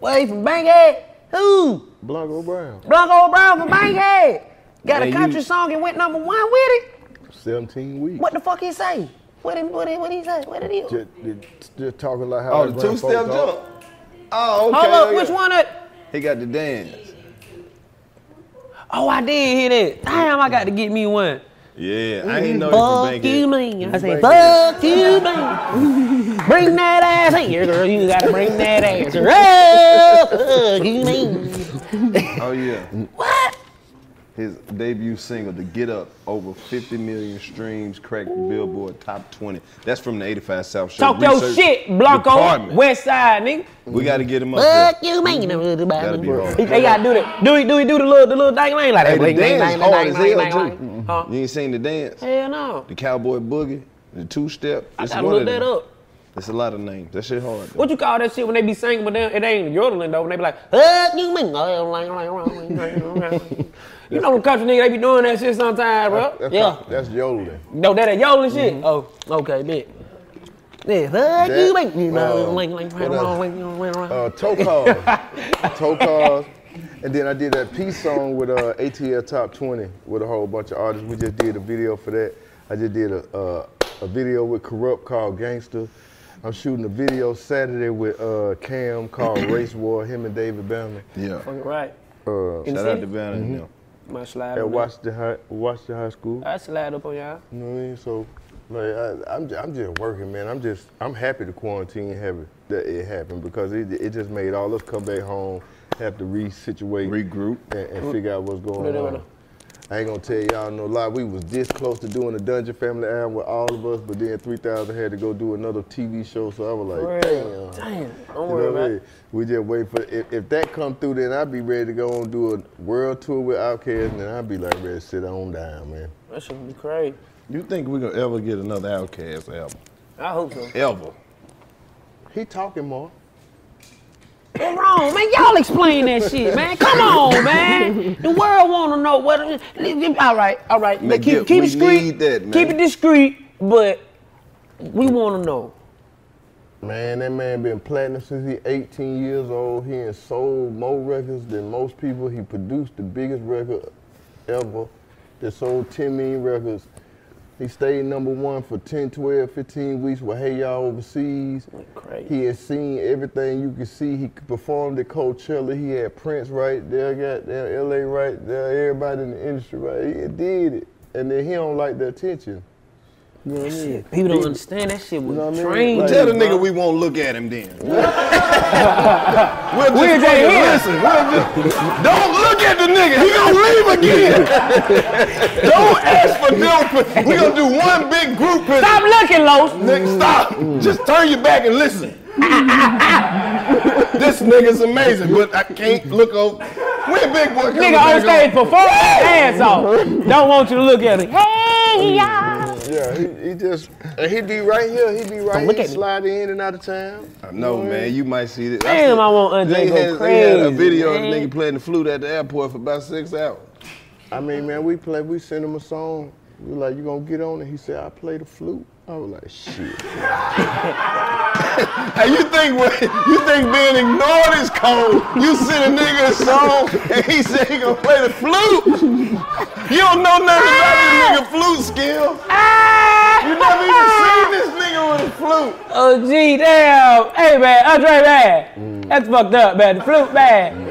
S5: Wait from Bankhead. Who?
S4: Blanco Brown,
S5: Blanco Brown from Bankhead. Got
S4: Man,
S5: a
S4: you-
S5: country song and went number one with it.
S4: 17 weeks.
S5: What the fuck he say? What did what did what he say? What did he?
S4: Just, just, just talking like how
S2: Oh,
S4: the
S2: the two-step jump. Oh, okay.
S5: Hold up, which one? It?
S2: He got the dance.
S5: Oh, I did hear that. Damn, I got to get me one.
S2: Yeah, I ain't mm. know he from
S5: Fuck you,
S2: Bankhead.
S5: man. I say, fuck you, man. Bring that ass here, girl. You gotta bring that ass here. Oh, fuck you, man.
S2: Oh yeah.
S5: What?
S2: His debut single, "The Get Up," over 50 million streams, cracked the Billboard top 20. That's from the 85 South Show.
S5: Talk your shit, Blanco.
S2: Department.
S5: West side, nigga.
S2: We got to get him up
S5: Fuck
S2: here.
S5: you, man.
S2: Gotta be hard.
S5: He, they gotta do that. Do he do he do the little the little dang lane like
S2: Hey,
S5: that?
S2: the
S5: Bling, bling,
S2: dance
S5: bling,
S2: hard
S5: bling,
S2: as hell
S5: bling,
S2: too.
S5: bling. Huh?
S2: You ain't seen the dance?
S5: Hell no.
S2: The cowboy boogie, the two step.
S5: I gotta look that up.
S2: It's a lot of names. That shit hard. though.
S5: What you call that shit when they be singing, but then it ain't yodeling though? When they be like, "Fuck you, man." You know them country niggas, they be doing that shit sometimes, bro.
S4: That's,
S5: Yeah.
S4: that's yodeling.
S5: No, that a yodeling shit. Oh, okay, bitch. Yeah, fuck
S4: That,
S5: you, man. You know,
S4: um,
S5: like, like,
S4: what
S5: like,
S4: else?
S5: like, like,
S4: Uh, tow cars. tow cars. And then I did that peace song with uh, ATL Top 20 with a whole bunch of artists. We just did a video for that. I just did a, uh, a video with Corrupt called Gangster. I'm shooting a video Saturday with uh, Cam called Race War, him and David Banner.
S2: Yeah.
S5: Fucking right.
S4: Uh,
S5: In the
S2: Shout out
S5: city?
S2: to Banner and them.
S5: My slide.
S4: at
S5: on
S4: Washington High, Washington High School.
S5: that. I slide up on y'all.
S4: You know what I mean? So, like, I, I'm, ju- I'm just working, man. I'm just, I'm happy the quarantine happened, that it happened because it, it just made all us come back home, have to resituate,
S2: regroup,
S4: and, and figure out what's going on.
S5: On.
S4: I ain't gonna tell y'all no lie. We was this close to doing a Dungeon Family album with all of us, but then 3000 had to go do another TV show, so I was like,
S5: Real.
S4: damn.
S5: Damn. Don't worry
S4: what I
S5: about it.
S4: We just wait for if, if that come through, then I'd be ready to go and do a world tour with Outkast, and then I'd be like ready to sit on down, man.
S5: That should be crazy.
S2: You think we're gonna ever get another Outkast album?
S5: I hope so.
S2: Ever?
S4: He talking more.
S5: What's wrong, man? Y'all explain that shit, man. Come on, man. The world want to know what. All right, all right.
S2: Man,
S5: keep
S2: get-
S5: keep discreet.
S2: that.
S5: Keep it discreet, but we want to know.
S4: Man, that man been platinum since he 18 years old. He has sold more records than most people. He produced the biggest record ever that sold 10 million records. He stayed number one for 10, 12, 15 weeks with Hey Ya Overseas.
S5: Crazy.
S4: He has seen everything you could see. He performed at Coachella. He had Prince right there, got there, LA right there, everybody in the industry right. He did it. And then he don't like the attention. You know what I mean?
S5: People don't understand that shit was
S4: know what I mean?
S5: trained.
S4: Like-
S2: Tell the nigga we won't look at him then. we'll
S5: We'll
S2: just
S5: just
S2: listen. We'll just, don't look at the nigga. He gonna leave again. don't ask for no. We gonna do one big group picture.
S5: Stop looking, Los.
S2: Nigga, stop. Just turn your back and listen. this nigga's amazing, but I can't look over. When big boy coming
S5: Nigga
S2: back
S5: on stage
S2: on-
S5: performing his ass off. Don't want you to look at it. Hey, y'all.
S4: Yeah, he, he just and he be right here. He'd be right
S5: look
S4: here,
S5: at me.
S4: slide in and out of town.
S2: I know, man. You might see this.
S5: Damn, I want Andre
S2: They
S5: go
S2: had, they had a
S5: crazy,
S2: video of
S5: man.
S2: the nigga playing the flute at the airport for about six hours.
S4: I mean, man, we play. We sent him a song. We like, you gonna get on it? He said, I play the flute. I was like, shit.
S2: hey, you think you think being ignored is cold? You send a nigga a song and he said he gonna play the flute. You don't know nothing about this nigga flute skill. You never even seen this nigga with a flute.
S5: Oh, gee, damn. Hey, man, Andre, man. That's fucked up, man. The flute, man.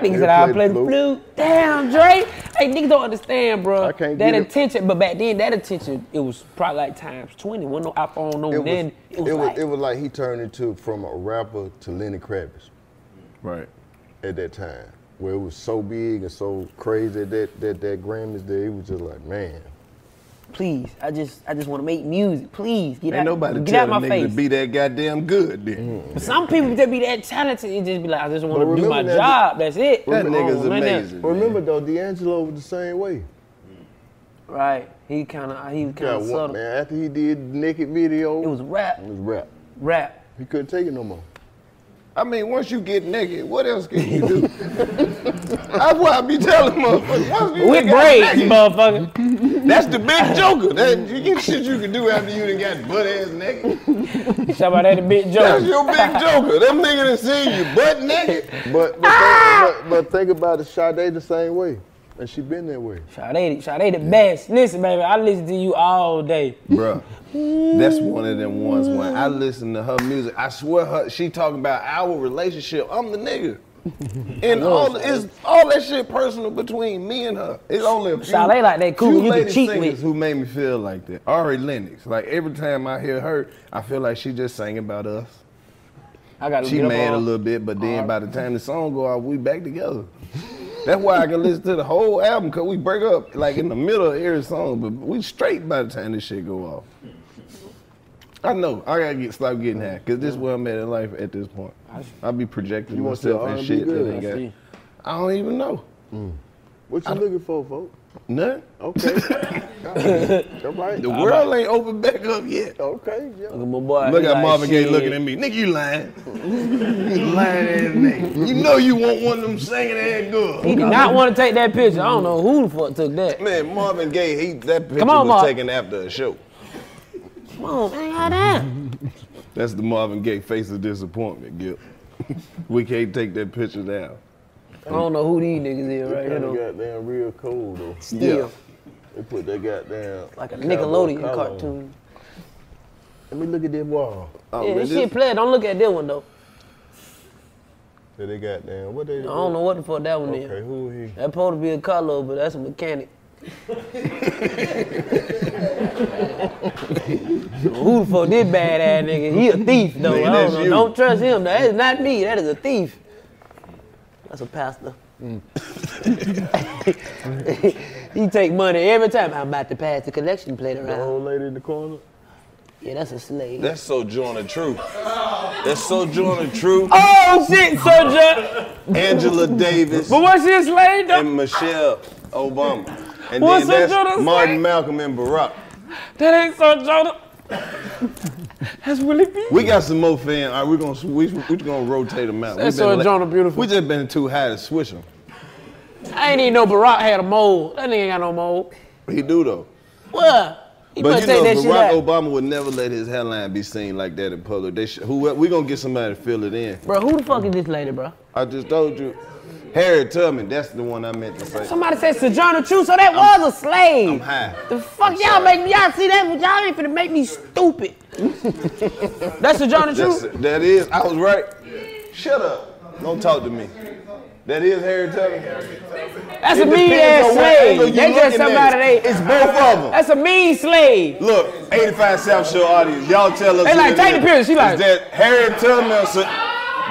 S5: Niggas said, I'll play the flute. Damn, Dre. Hey, niggas don't understand, bro. I
S4: can't
S5: that
S4: get it.
S5: attention, but back then, that attention, it was probably like times 20. Wasn't no iPhone, no
S4: It was,
S5: then.
S4: it, was, it was like he turned into from a rapper to Lenny Kravitz.
S2: Right.
S4: At that time. Where it was so big and so crazy that that, that Grammys there, he was just like, man.
S5: Please, I just, I just want to make music. Please, get out of here.
S2: Ain't
S5: out,
S2: nobody
S5: get
S2: tell
S5: out
S2: a
S5: my
S2: nigga
S5: face.
S2: to be that goddamn good then.
S5: But some people just be that talented. It just be like, I just want to do my
S4: remember that-
S5: job. That's it.
S4: That
S2: nigga's
S5: Oh, man,
S2: amazing.
S4: Remember though, D'Angelo was the same way.
S5: Right. He kind of, he was kind of subtle.
S4: man. After he did the naked video,
S5: It was rap.
S4: it was rap.
S5: Rap.
S4: He couldn't take it no more.
S2: I mean, once you get naked, what else can you do? That's why I be telling motherfuckers. Once you
S5: With
S2: got
S5: braids,
S2: naked,
S5: motherfucker.
S2: That's the big joker. That, you get shit you can do after you done got butt ass naked.
S5: Talk about that a big joker.
S2: That's your big joker. Them niggas done seen you butt naked.
S4: But but, think, but but think about it, Sade the same way, and she been that way.
S5: Sade, Sade the best. Listen, baby, I listen to you all day.
S2: Bruh, that's one of them ones when I listen to her music. I swear her she talking about our relationship. I'm the nigga. And all it's all that shit personal between me and her. It's only a few,
S5: Sade like that cool,
S2: few
S5: you
S2: lady singers
S5: with.
S2: who made me feel like that. Ari Lennox. Like every time I hear her, I feel like she just sang about us.
S5: I got
S2: She mad a little bit, but then by the time the song go out, we back together. That's why I can listen to the whole album, cause we break up like in the middle of every song, but we straight by the time this shit go off. I know, I gotta get stop getting high, cause this is where I'm at in life at this point. I'll be projecting
S4: You want to see
S2: myself and shit that
S4: good?
S2: ain't
S4: I
S2: got. I don't even know. Mm.
S4: What you looking for, folks?
S2: None.
S4: Okay. All right.
S2: The world ain't open back up yet.
S4: Okay. Yeah.
S5: Look at my boy.
S2: Look at
S5: like,
S2: Marvin Gaye
S5: shit.
S2: looking at me. Nigga, you lying. you lying ass nigga. You know you want one of them singing ass girls.
S5: He did not want to take that picture. I don't know who the fuck took that.
S2: Man, Marvin Gaye, he that picture
S5: Come on,
S2: was
S5: Marv.
S2: taken after a show.
S5: Come on, man, how that?
S2: That's the Marvin Gaye face of disappointment, Gil. we can't take that picture down.
S5: I don't know who these niggas is right here
S4: Kinda
S5: though.
S4: goddamn real cold though.
S5: Still.
S4: They put that goddamn
S5: Like a Nickelodeon
S4: collar
S5: cartoon.
S4: Let me look at that wall.
S2: Oh,
S5: yeah,
S2: man,
S5: this
S2: this-
S5: shit play. Don't look at that one though.
S4: That they got down. What they?
S5: I don't know what the fuck that one is.
S4: Okay, who he?
S5: That supposed to be a color, but that's a mechanic. Who the fuck this bad ass nigga? He a thief though.
S2: Nigga,
S5: I don't know. Don't trust him. That is not me. That is a thief. That's a pastor. Mm. he take money every time. I'm about to pass the collection plate
S4: The
S5: around.
S4: old lady in the corner.
S5: Yeah, that's a slave.
S2: That's Sojourner Truth. That's Sojourner Truth.
S5: oh shit, Sojourner.
S2: Angela Davis.
S5: But what's she a slave though?
S2: And Michelle Obama. And
S5: What's
S2: then
S5: Sojourner
S2: that's Martin. Malcolm, and Barack.
S5: That ain't Sojourner. That's Willie B.
S2: We got some more fans. All right, we're gonna we we gonna rotate them out. We
S5: That's
S2: been la-
S5: Sojourner beautiful.
S2: We just been too high to switch them.
S5: I ain't even know Barack had a mold. That nigga ain't got no mold.
S2: He do though.
S5: What? He
S2: But you know,
S5: that
S2: Barack
S5: out.
S2: Obama would never let his hairline be seen like that in public. They sh- who we gonna get somebody to fill it in.
S5: Bro, who the fuck is this lady, bro?
S2: I just told you, Harriet Tubman. That's the one I meant to say.
S5: Somebody said Sojourner Truth, so that was a slave.
S2: I'm high.
S5: The fuck y'all make me? Y'all see that? Y'all ain't finna make me stupid. That's Sojourner
S2: That's,
S5: Truth.
S2: that is. I was right. Shut up. Don't talk to me. That is Harriet Tubman.
S5: That's
S2: It
S5: a mean ass
S2: on what angle
S5: slave. They just somebody they.
S2: It's both of them.
S5: That's a mean slave.
S2: Look, 85 South Show audience, y'all tell us.
S5: They like, take the picture. She like-
S2: Is that Harriet Tubman?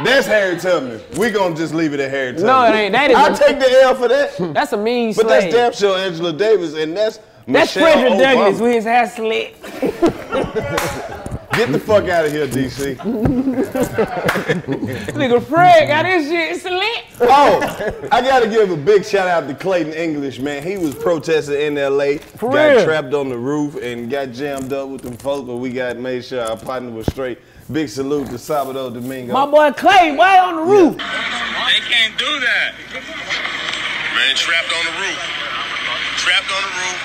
S2: That's Harry Tubman. We gonna just leave it at Harry Tubman.
S5: No, it ain't. That is
S2: I
S5: a-
S2: take the L for that.
S5: That's a mean
S2: But
S5: slave.
S2: that's damn sure Angela Davis, and that's
S5: That's
S2: Michelle
S5: Frederick
S2: Obama.
S5: Douglass with his hair slick.
S2: Get the fuck out of here, DC.
S5: Nigga Fred got his shit slick.
S2: Oh, I gotta give a big shout out to Clayton English, man. He was protesting in LA,
S5: For
S2: got
S5: real?
S2: trapped on the roof and got jammed up with them folks, but we got made sure our partner was straight. Big salute to Salvador Domingo.
S5: My boy Clay, why on the roof?
S13: They can't do that. Man, trapped on the roof. Trapped on the roof.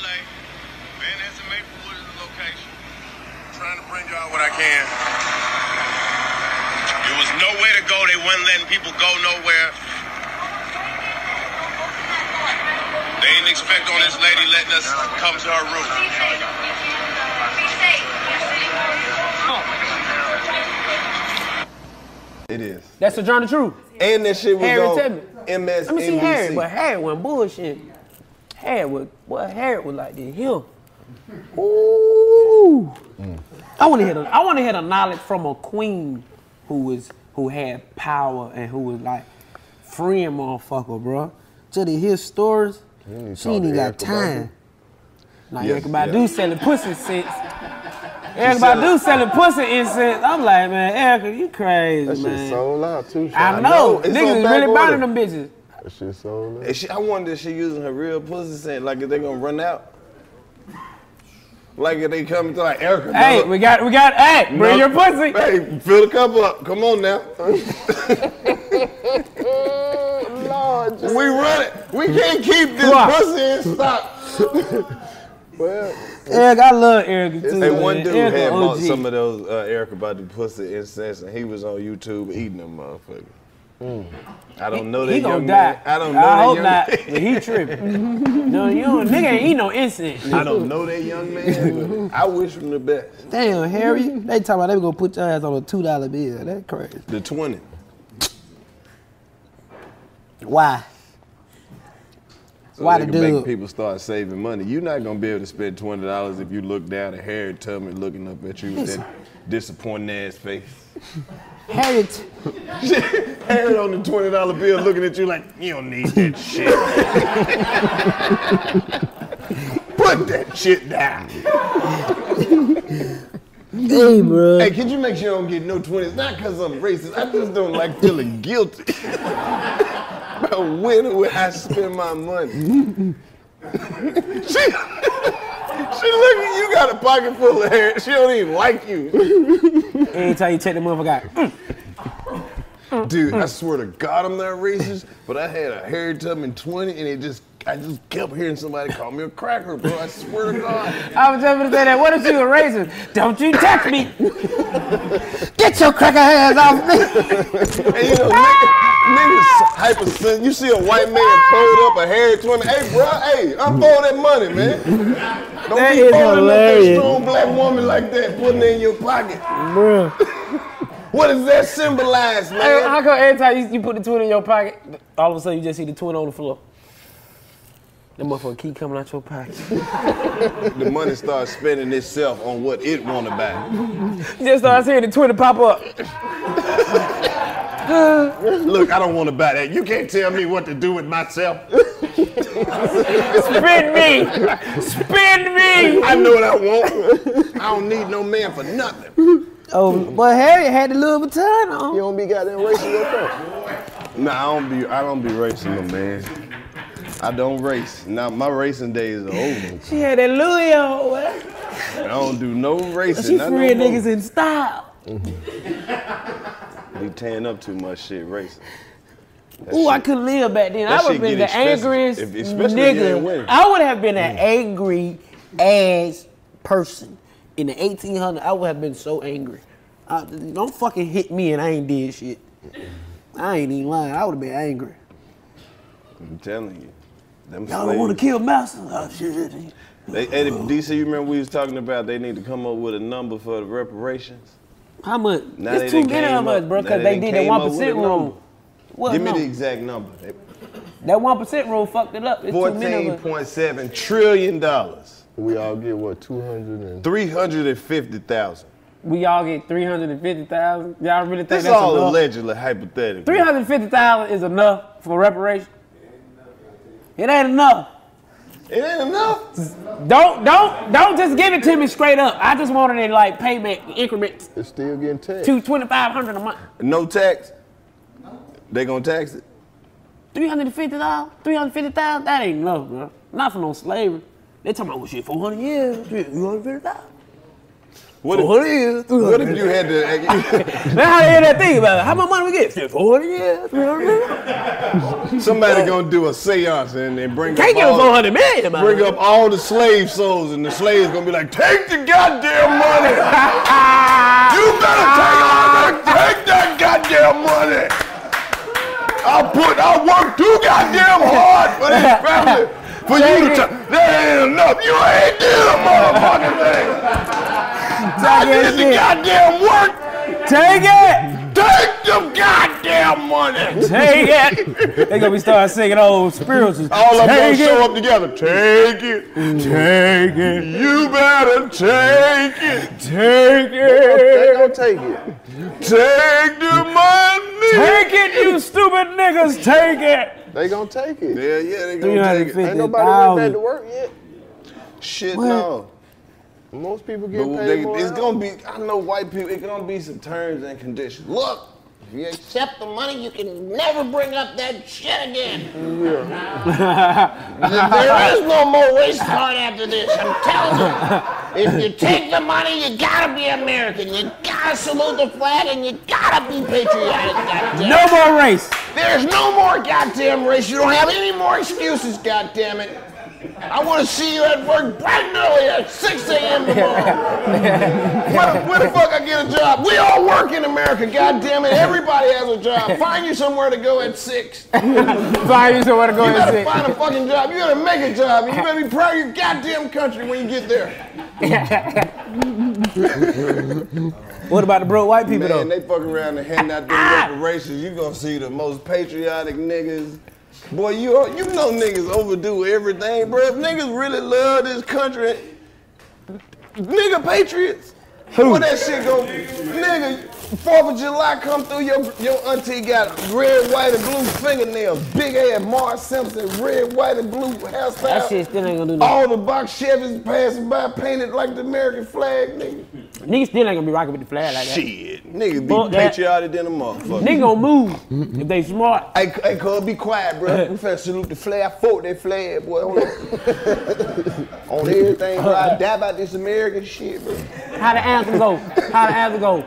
S13: LA. Van Ness and Maplewood is the location. trying to bring y'all what I can. There was nowhere to go. They weren't letting people go nowhere. They didn't expect on this lady letting us come to her room.
S2: It is.
S5: That's the Journey True.
S2: And that shit was
S5: Harry
S2: on
S5: Tubman.
S2: MSNBC.
S5: Let me see Harry, but Harry went bullshit. Harry was, what Harry was like this. Him. Ooh. I want to hear the, I want to hear the knowledge from a queen who was who had power and who was like freeing motherfucker, bro. To hear stories, she ain't even got time. Now
S2: Yes,
S5: Erykah Badu
S2: yeah.
S5: selling pussy since. Erykah
S2: selling-
S5: Badu selling pussy incense. I'm like, man, Erykah, you crazy,
S4: That shit
S5: man.
S4: sold out too.
S5: I
S4: Sean.
S5: know.
S2: it's
S5: Niggas
S2: on
S5: is really buying them bitches.
S4: That shit sold out.
S2: And she, I wonder if she using her real pussy scent, like if they gonna run out. Like if they coming to like Erykah.
S5: Hey,
S2: another-
S5: we got, we got, hey, bring your pussy.
S2: Hey, fill the cup up. Come on now.
S4: Lord,
S2: we run it. We can't keep this pussy in stock.
S4: well,
S5: Eric, I love Eric too.
S2: Hey, one
S5: man.
S2: dude
S5: Erykah
S2: had bought some of those uh, about the pussy incense, and he was on YouTube eating them motherfuckers. I don't know that
S5: he gonna
S2: young
S5: die.
S2: I don't know
S5: I
S2: that
S5: hope
S2: young
S5: not.
S2: man.
S5: He tripping. no, you don't, nigga ain't eat no incense.
S2: I don't know that young man. I wish him the best.
S5: Damn, Harry, they talking about they gonna put your ass on a two dollar bill. That crazy.
S2: The twenty.
S5: Why?
S2: So
S5: Why
S2: they
S5: the
S2: can make people start saving money. You're not gonna be able to spend twenty dollars if you look down at Harry Tubman looking up at you with that disappointing ass face.
S5: Harry, t-
S2: Harry on the twenty dollar bill looking at you like you don't need that shit. Put that shit down.
S5: hey, bro.
S2: Hey, can you make sure I don't get no 20s? Not because I'm racist. I just don't like feeling guilty about when where I spend my money. she, she look at you got a pocket full of hair. She don't even like you.
S5: Anytime you take the motherfucker out. Mm.
S2: Dude, I swear to God I'm not racist, but I had a Harry Tubman 20 and it just I just kept hearing somebody call me a cracker, bro. I swear to God.
S5: I was just gonna say that. What if you a racist? Don't you touch me. Get your cracker hands off me.
S2: And you know, niggas, hypersensitive. You see a white man fold up a Harry 20. Hey, bro, hey, unfold that money, man. Don't
S5: That
S2: be folding up that strong black woman like that, putting it in your pocket.
S5: Bro.
S2: What does that symbolize,
S5: Hey,
S2: man?
S5: how come every time you, you put the twin in your pocket, all of a sudden you just see the twin on the floor? That motherfucker keep coming out your pocket.
S2: the money starts spending itself on what it want to buy.
S5: You just start seeing the twin pop up.
S2: Look, I don't want to buy that. You can't tell me what to do with myself.
S5: Spin me! Spin me!
S2: I know what I want. I don't need no man for nothing.
S5: Oh, but Harry had the Louis Vuitton on.
S4: you don't be goddamn racing your car.
S2: Nah, I don't be. I don't be racing, no man. I don't race. Now my racing days are over.
S5: She had that Louis on.
S2: I don't do no racing.
S5: She
S2: not no
S5: freeing
S2: more.
S5: niggas in style.
S2: Be tearing up too much shit racing. That
S5: Ooh, I couldn't live back then. I would have been the
S2: expensive,
S5: angriest
S2: if- especially if you
S5: nigga. I would have been an mm. angry ass person in the 1800s. I would have been so angry. I, don't fucking hit me and I ain't did shit. I ain't even lying. I would have been angry.
S2: I'm telling you. Them
S5: Y'all don't want to
S2: slaves-
S5: kill Master. Oh, shit.
S2: They, hey, DC, you remember we was talking about they need to come up with a number for the reparations?
S5: How much?
S2: Now
S5: it's too
S2: done
S5: many of us, bro, because
S2: they
S5: they did that
S2: came
S5: one
S2: up with a
S5: percent
S2: number.
S5: rule. What
S2: Give me
S5: number?
S2: the exact number.
S5: That one percent rule fucked it up. It's too many
S2: Fourteen
S5: of us.
S2: point seven trillion dollars.
S4: We all get what, 200 and
S2: Three hundred and fifty thousand.
S5: We all get three hundred and fifty thousand. Y'all really think
S2: This
S5: that's
S2: all
S5: enough?
S2: allegedly hypothetical.
S5: Three hundred fifty thousand is enough for reparation. It ain't enough.
S2: It ain't enough.
S5: Don't don't don't just give it to me straight up. I just wanted it like payment increments.
S4: It's still getting taxed.
S5: To twenty five hundred a month.
S2: No tax. They gonna tax it.
S5: Three hundred and fifty dollars. Three hundred fifty thousand. That ain't enough, bro. Not for no slavery. They talking about what shit? Four hundred years. Three hundred fifty thousand.
S2: What if,
S5: 400 years.
S2: what if you had to?
S5: That's how hear that thing about it. How much money we get? Shit, 400 years. 300 years.
S2: Somebody gonna do a seance and, and bring
S5: Can't
S2: up all,
S5: 400 million,
S2: bring up all the slave souls, and the slaves gonna be like, take the goddamn money. you better take all that, take that goddamn money. I put, I work too goddamn hard for this family. For you to, ta- that ain't enough. You ain't did a motherfucking thing. I did the goddamn work.
S5: Take it.
S2: Take the goddamn money.
S5: Take it. They gonna be starting singing old spirituals.
S2: All of them gonna show up together. Take it. Take it. You better take it. Take it.
S4: They gonna take it.
S2: Take the money.
S5: Take it, you stupid niggas. Take it.
S4: They gonna take it.
S2: Yeah, yeah, they gonna take it.
S4: Ain't nobody went back to work yet.
S2: Shit,
S4: What?
S2: no.
S4: Most people get
S2: But
S4: paid
S2: they,
S4: more.
S2: it's
S4: an
S2: gonna be. I know white people. It's gonna be some terms and conditions. Look, if you accept the money, you can never bring up that shit again. Yeah.
S12: There is no more race card after this. I'm telling you. If you take the money, you gotta be American. You gotta salute the flag, and you gotta be patriotic. Goddamn.
S5: No more race.
S12: There's no more goddamn race. You don't have any more excuses. Goddamn it. I want to see you at work bright and early at 6 a.m. tomorrow. where, where the fuck I get a job? We all work in America. Goddamn it. Everybody has a job. Find you somewhere to go at six.
S5: Find you somewhere to go
S12: You
S5: at
S12: gotta
S5: six.
S12: find a fucking job. You gotta make a job. You better be proud of your goddamn country when you get there.
S5: What about the broke white people
S2: Man,
S5: though?
S2: they fuck around and hand out them ah! reparations. You gonna see the most patriotic niggas. Boy, you are- you know niggas overdo everything, bro. If niggas really love this country, nigga patriots.
S5: Who?
S2: What that shit go, nigga? Fourth of July come through, your your auntie got red, white, and blue fingernails, big ass Marge Simpson, red, white, and blue hairstyle.
S5: That shit still ain't gonna do nothing.
S2: All the box Chevys passing by painted like the American flag, nigga.
S5: Niggas still ain't gonna be rocking with the flag like that.
S2: Shit, niggas be
S5: Fuck that.
S2: patriotic than a motherfucker.
S5: Nigga gonna move if they smart.
S2: Hey, hey, cuz, be quiet, bro. We finna salute the flag. I fought that flag, boy. On, on everything, bro. I die about this American shit, bro.
S5: How the anthem go? How the anthem go?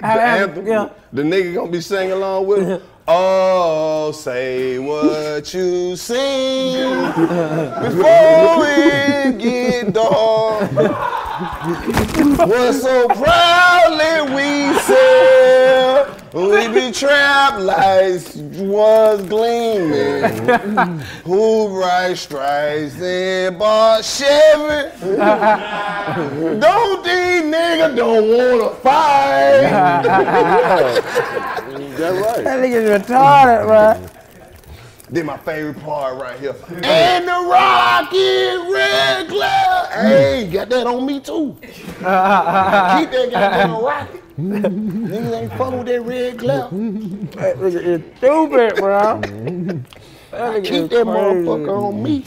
S5: How the anthem? Yeah.
S2: The nigga gonna be singing along with him. Oh, say what you sing before it get dark. What so proudly we said we be trapped lights was gleaming. Who bright stripes and bought Chevy? don't these niggas don't wanna fight?
S4: That right.
S5: That nigga's retarded, bro.
S2: Then my favorite part right here. And the rocket red cloud. Hey, got that on me too. Keep that goddamn rocket. Niggas ain't fucking with that red glove.
S5: That nigga is stupid, bro. That nigga
S2: Keep
S5: is
S2: that
S5: crazy.
S2: motherfucker on me.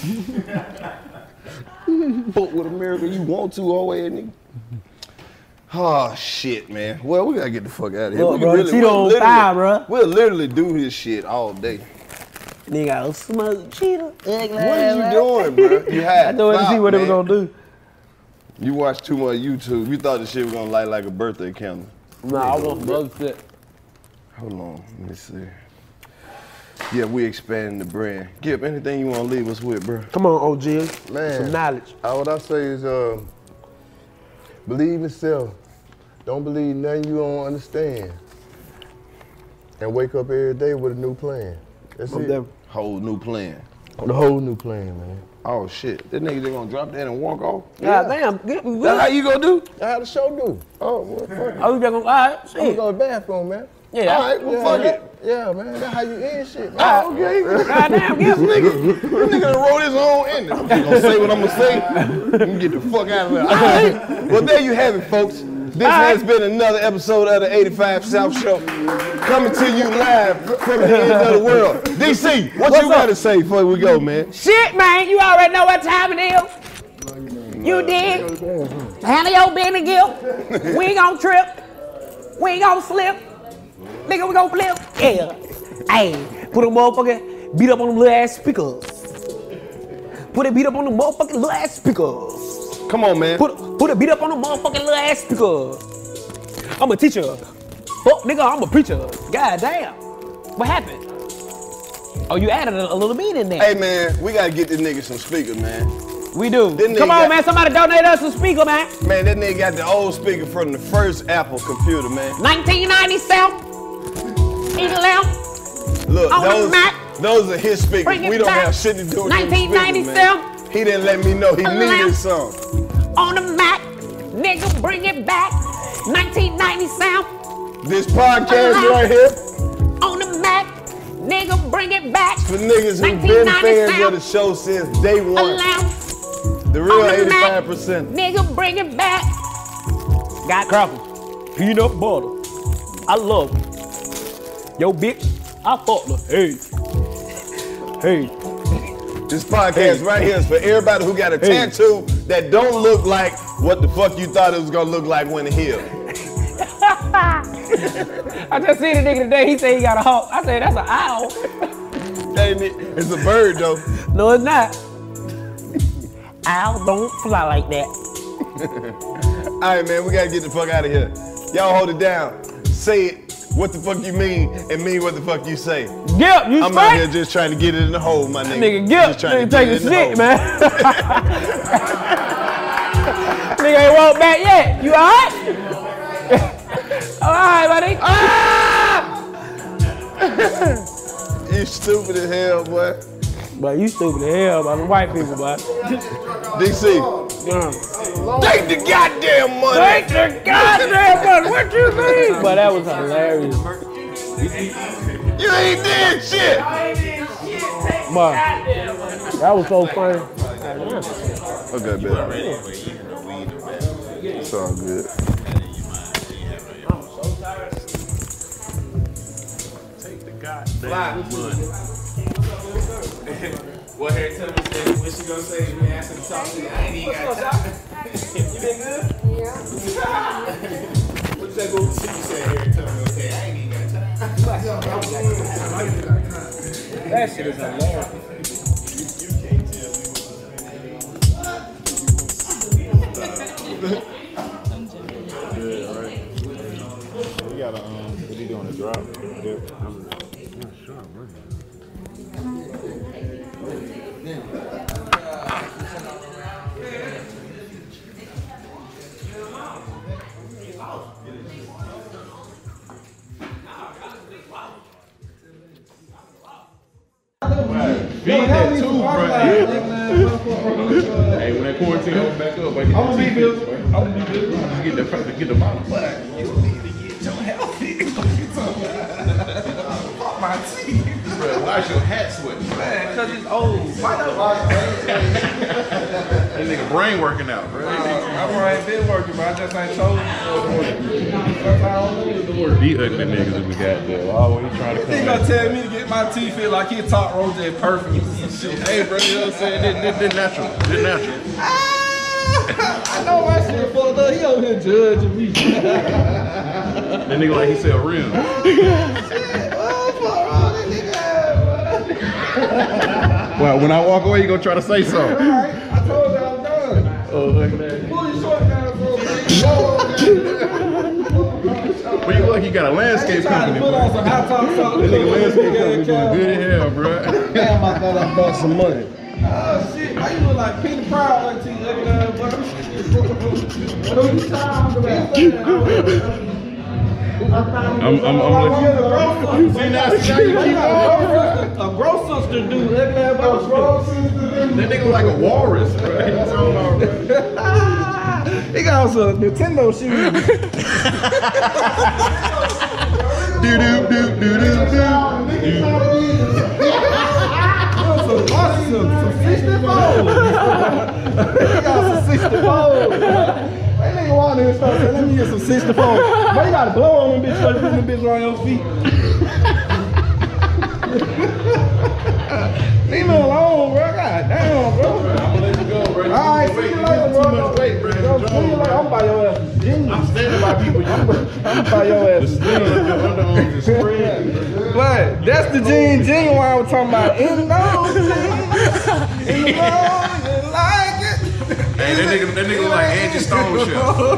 S2: Fuck with America you want to, old ass nigga. Oh shit, man. Well, we gotta get the fuck out of here.
S5: Look,
S2: we
S5: bro, Cheeto
S2: we'll
S5: on
S2: literally-
S5: fire, bro.
S2: We'll literally do his shit all day.
S5: Nigga got smoke Cheeto.
S2: What are you doing, bro? You had
S5: I know to see
S2: stop,
S5: what they were gonna do.
S2: You watched too much YouTube. You thought the shit was gonna light like a birthday candle.
S5: Nah, I want some other shit.
S2: Hold on, let me see. Yeah, we expanding the brand. Gipp, anything you wanna leave us with, bro?
S5: Come on, OG.
S4: Man,
S5: Some knowledge.
S4: uh, what I say is, uh, believe in yourself. Don't believe nothing you don't understand. And wake up every day with a new plan. That's
S5: Most
S4: it.
S5: definitely.
S2: Whole new plan.
S4: The whole new plan, man.
S2: Oh shit, that nigga they gonna drop that and walk off?
S5: God damn, get me
S2: That's how you gonna do?
S4: That's how the show do.
S2: Oh, well, fuck.
S5: Oh, you just gonna, all right,
S4: I'm gonna
S5: shit.
S4: go to the bathroom, man.
S5: Yeah.
S2: All right, well,
S4: yeah,
S2: fuck it.
S4: Yeah, man. That's how you end shit, man.
S2: Ah, okay.
S5: God damn, get me.
S2: nigga, this nigga wrote his own ending. I'm just gonna say what I'm gonna say. and get the fuck out of here. All right. Well, there you have it, folks. This has been another episode of the 85 South Show. Coming to you live from the end of the world. DC, what
S5: What's
S2: you gotta say before we go, man?
S5: Shit, man, you already know what time it is. You did. Handle your business, Gil. We ain't gonna trip. We ain't gonna slip. Nigga, we gonna flip. Yeah. Hey, put a motherfucker beat up on them little ass speakers. Put it beat up on the motherfucking little ass speakers.
S2: Come on, man.
S5: Put put it beat up on the motherfucking little ass speakers. I'm a teacher. Fuck, nigga, I'm a preacher. God damn. What happened? Oh, you added a, a little beat in there.
S2: Hey man, we gotta get this nigga some speakers, man.
S5: We do. Come on,
S2: got-
S5: man. Somebody donate us a speaker, man.
S2: Man, that nigga got the old speaker from the first Apple computer, man.
S5: 1997. 11.
S2: Look,
S5: On
S2: those, those are his speakers.
S5: Bring
S2: We don't
S5: back.
S2: have shit to do with them speakers, man. He didn't let me know he needed some.
S5: On the Mac. Nigga, bring it back. 1990 sound.
S2: This podcast right here
S5: On the Mac. Nigga, bring it back.
S2: for niggas who've been fans of the show since day one.
S5: Allow.
S2: The real
S5: On the
S2: 85%.
S5: Nigga, bring it back. Got crackers, peanut butter. I love it. Yo, bitch, I fucked her. Hey. Hey.
S2: This podcast right here is for everybody who got a
S5: Hey.
S2: tattoo that don't look like what the fuck you thought it was gonna look like when it healed.
S5: I just seen a nigga today. He said he got a hawk. I said that's an owl.
S2: It? It's a bird though.
S5: No, it's not. Owl don't fly like that.
S2: All right, man, we gotta get the fuck out of here. Y'all hold it down. Say it. What the fuck you mean and mean what the fuck you say.
S5: Gipp, you
S2: I'm out here just trying to get it in the hole, my nigga.
S5: Nigga, Gipp,
S2: Just trying
S5: nigga
S2: to get
S5: take a shit, man. nigga ain't walked back yet. You alright? alright, buddy. Ah!
S2: you stupid as hell, boy.
S5: But you stupid as hell, by the white people, boy.
S2: DC. Take the goddamn money.
S5: Take the goddamn money. What you mean? But that was hilarious.
S2: You ain't did shit.
S5: But that was so funny.
S2: Okay, baby. It's all good.
S15: Fly. What Harry tell me said, what she gonna say? You asked her to talk to you. I ain't even got time. you been good? Yeah. what you say, boo? She said, Harry tell me, okay, I ain't even got time.
S5: That shit is hilarious.
S16: Yeah, right. We gotta, um, what he doing, a drop? Yeah. Hey, when quarantine back up, I'm gonna be. I'm gonna be get the get the bottom. But you need to get your healthy. Fuck my teeth. Bro, why's your hat sweating? Man, cause it's old. Why not? that nigga brain working out, bro.
S15: I've already been working, but I just ain't told you.
S16: These ugly niggas that we got there, always trying to
S15: He
S16: come
S15: gonna tell me to get my teeth fit like he taught Roger perfect.
S16: Hey, bro, you know what I'm saying? This, this, this natural. This natural.
S15: Ah, I know my shit fucked up. He over here judging me.
S16: That nigga like he sell real. Well, when I walk away, you gonna try to say something.
S15: I told you I'm done.
S16: Oh, look at that.
S15: Pull your short down for
S16: But you look like you got a landscape company,
S15: Put
S16: bro.
S15: on some hot top socks.
S16: That nigga landscape company doing good as hell, bro.
S15: Damn, I thought I bought some money. Oh shit, why you look like Peter Proud like you looking at What you talking about?
S16: I'm, I'm, I'm See, now, see, now you keep on.
S15: A gross sister dude looking at about gross sister
S16: That nigga like a walrus, bro. What you talking about, bro?
S15: He got some Nintendo shoes.
S16: Do do do do do do.
S15: Some, some, some 64. he got some 64. Nigga want to start saying, let me get some 64. But you got to blow on them bitch, to put them bitch on your feet. Leave me alone, bro. God damn, bro. I'm gonna let you go, bro. All right, see you later, bro. Too much weight, bro. See you later. I'm by your ass. I'm
S16: standing by people.
S15: I'm, I'm by your ass.
S16: underarms is spread.
S15: But that's the jean why I was talking about. In those jeans, in the
S16: Hey, that nigga, that nigga like Angie Stone show.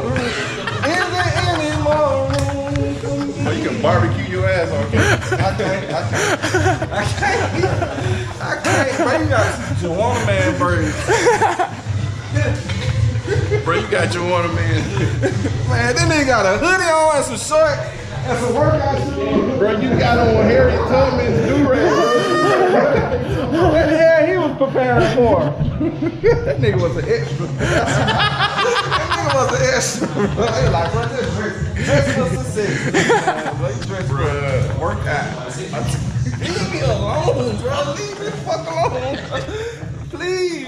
S15: Is it any more room for me?
S16: Oh, you can barbecue your ass off.
S15: I can't, I can't. I can't.
S16: Bro, you got Joanna Man braids. Bro, you got Joanna Man. Man, this nigga got a hoodie on and some short and some workout shoes.
S15: Bro, you got on Harriet Tubman's do-rag, bro. What the hell he was preparing for?
S16: that nigga was an extra. that nigga was an extra. Bro. They like, bro, this dress, dress for success. Man, bro, dress for workout. Leave me alone, bro. Leave me the fuck alone. Please,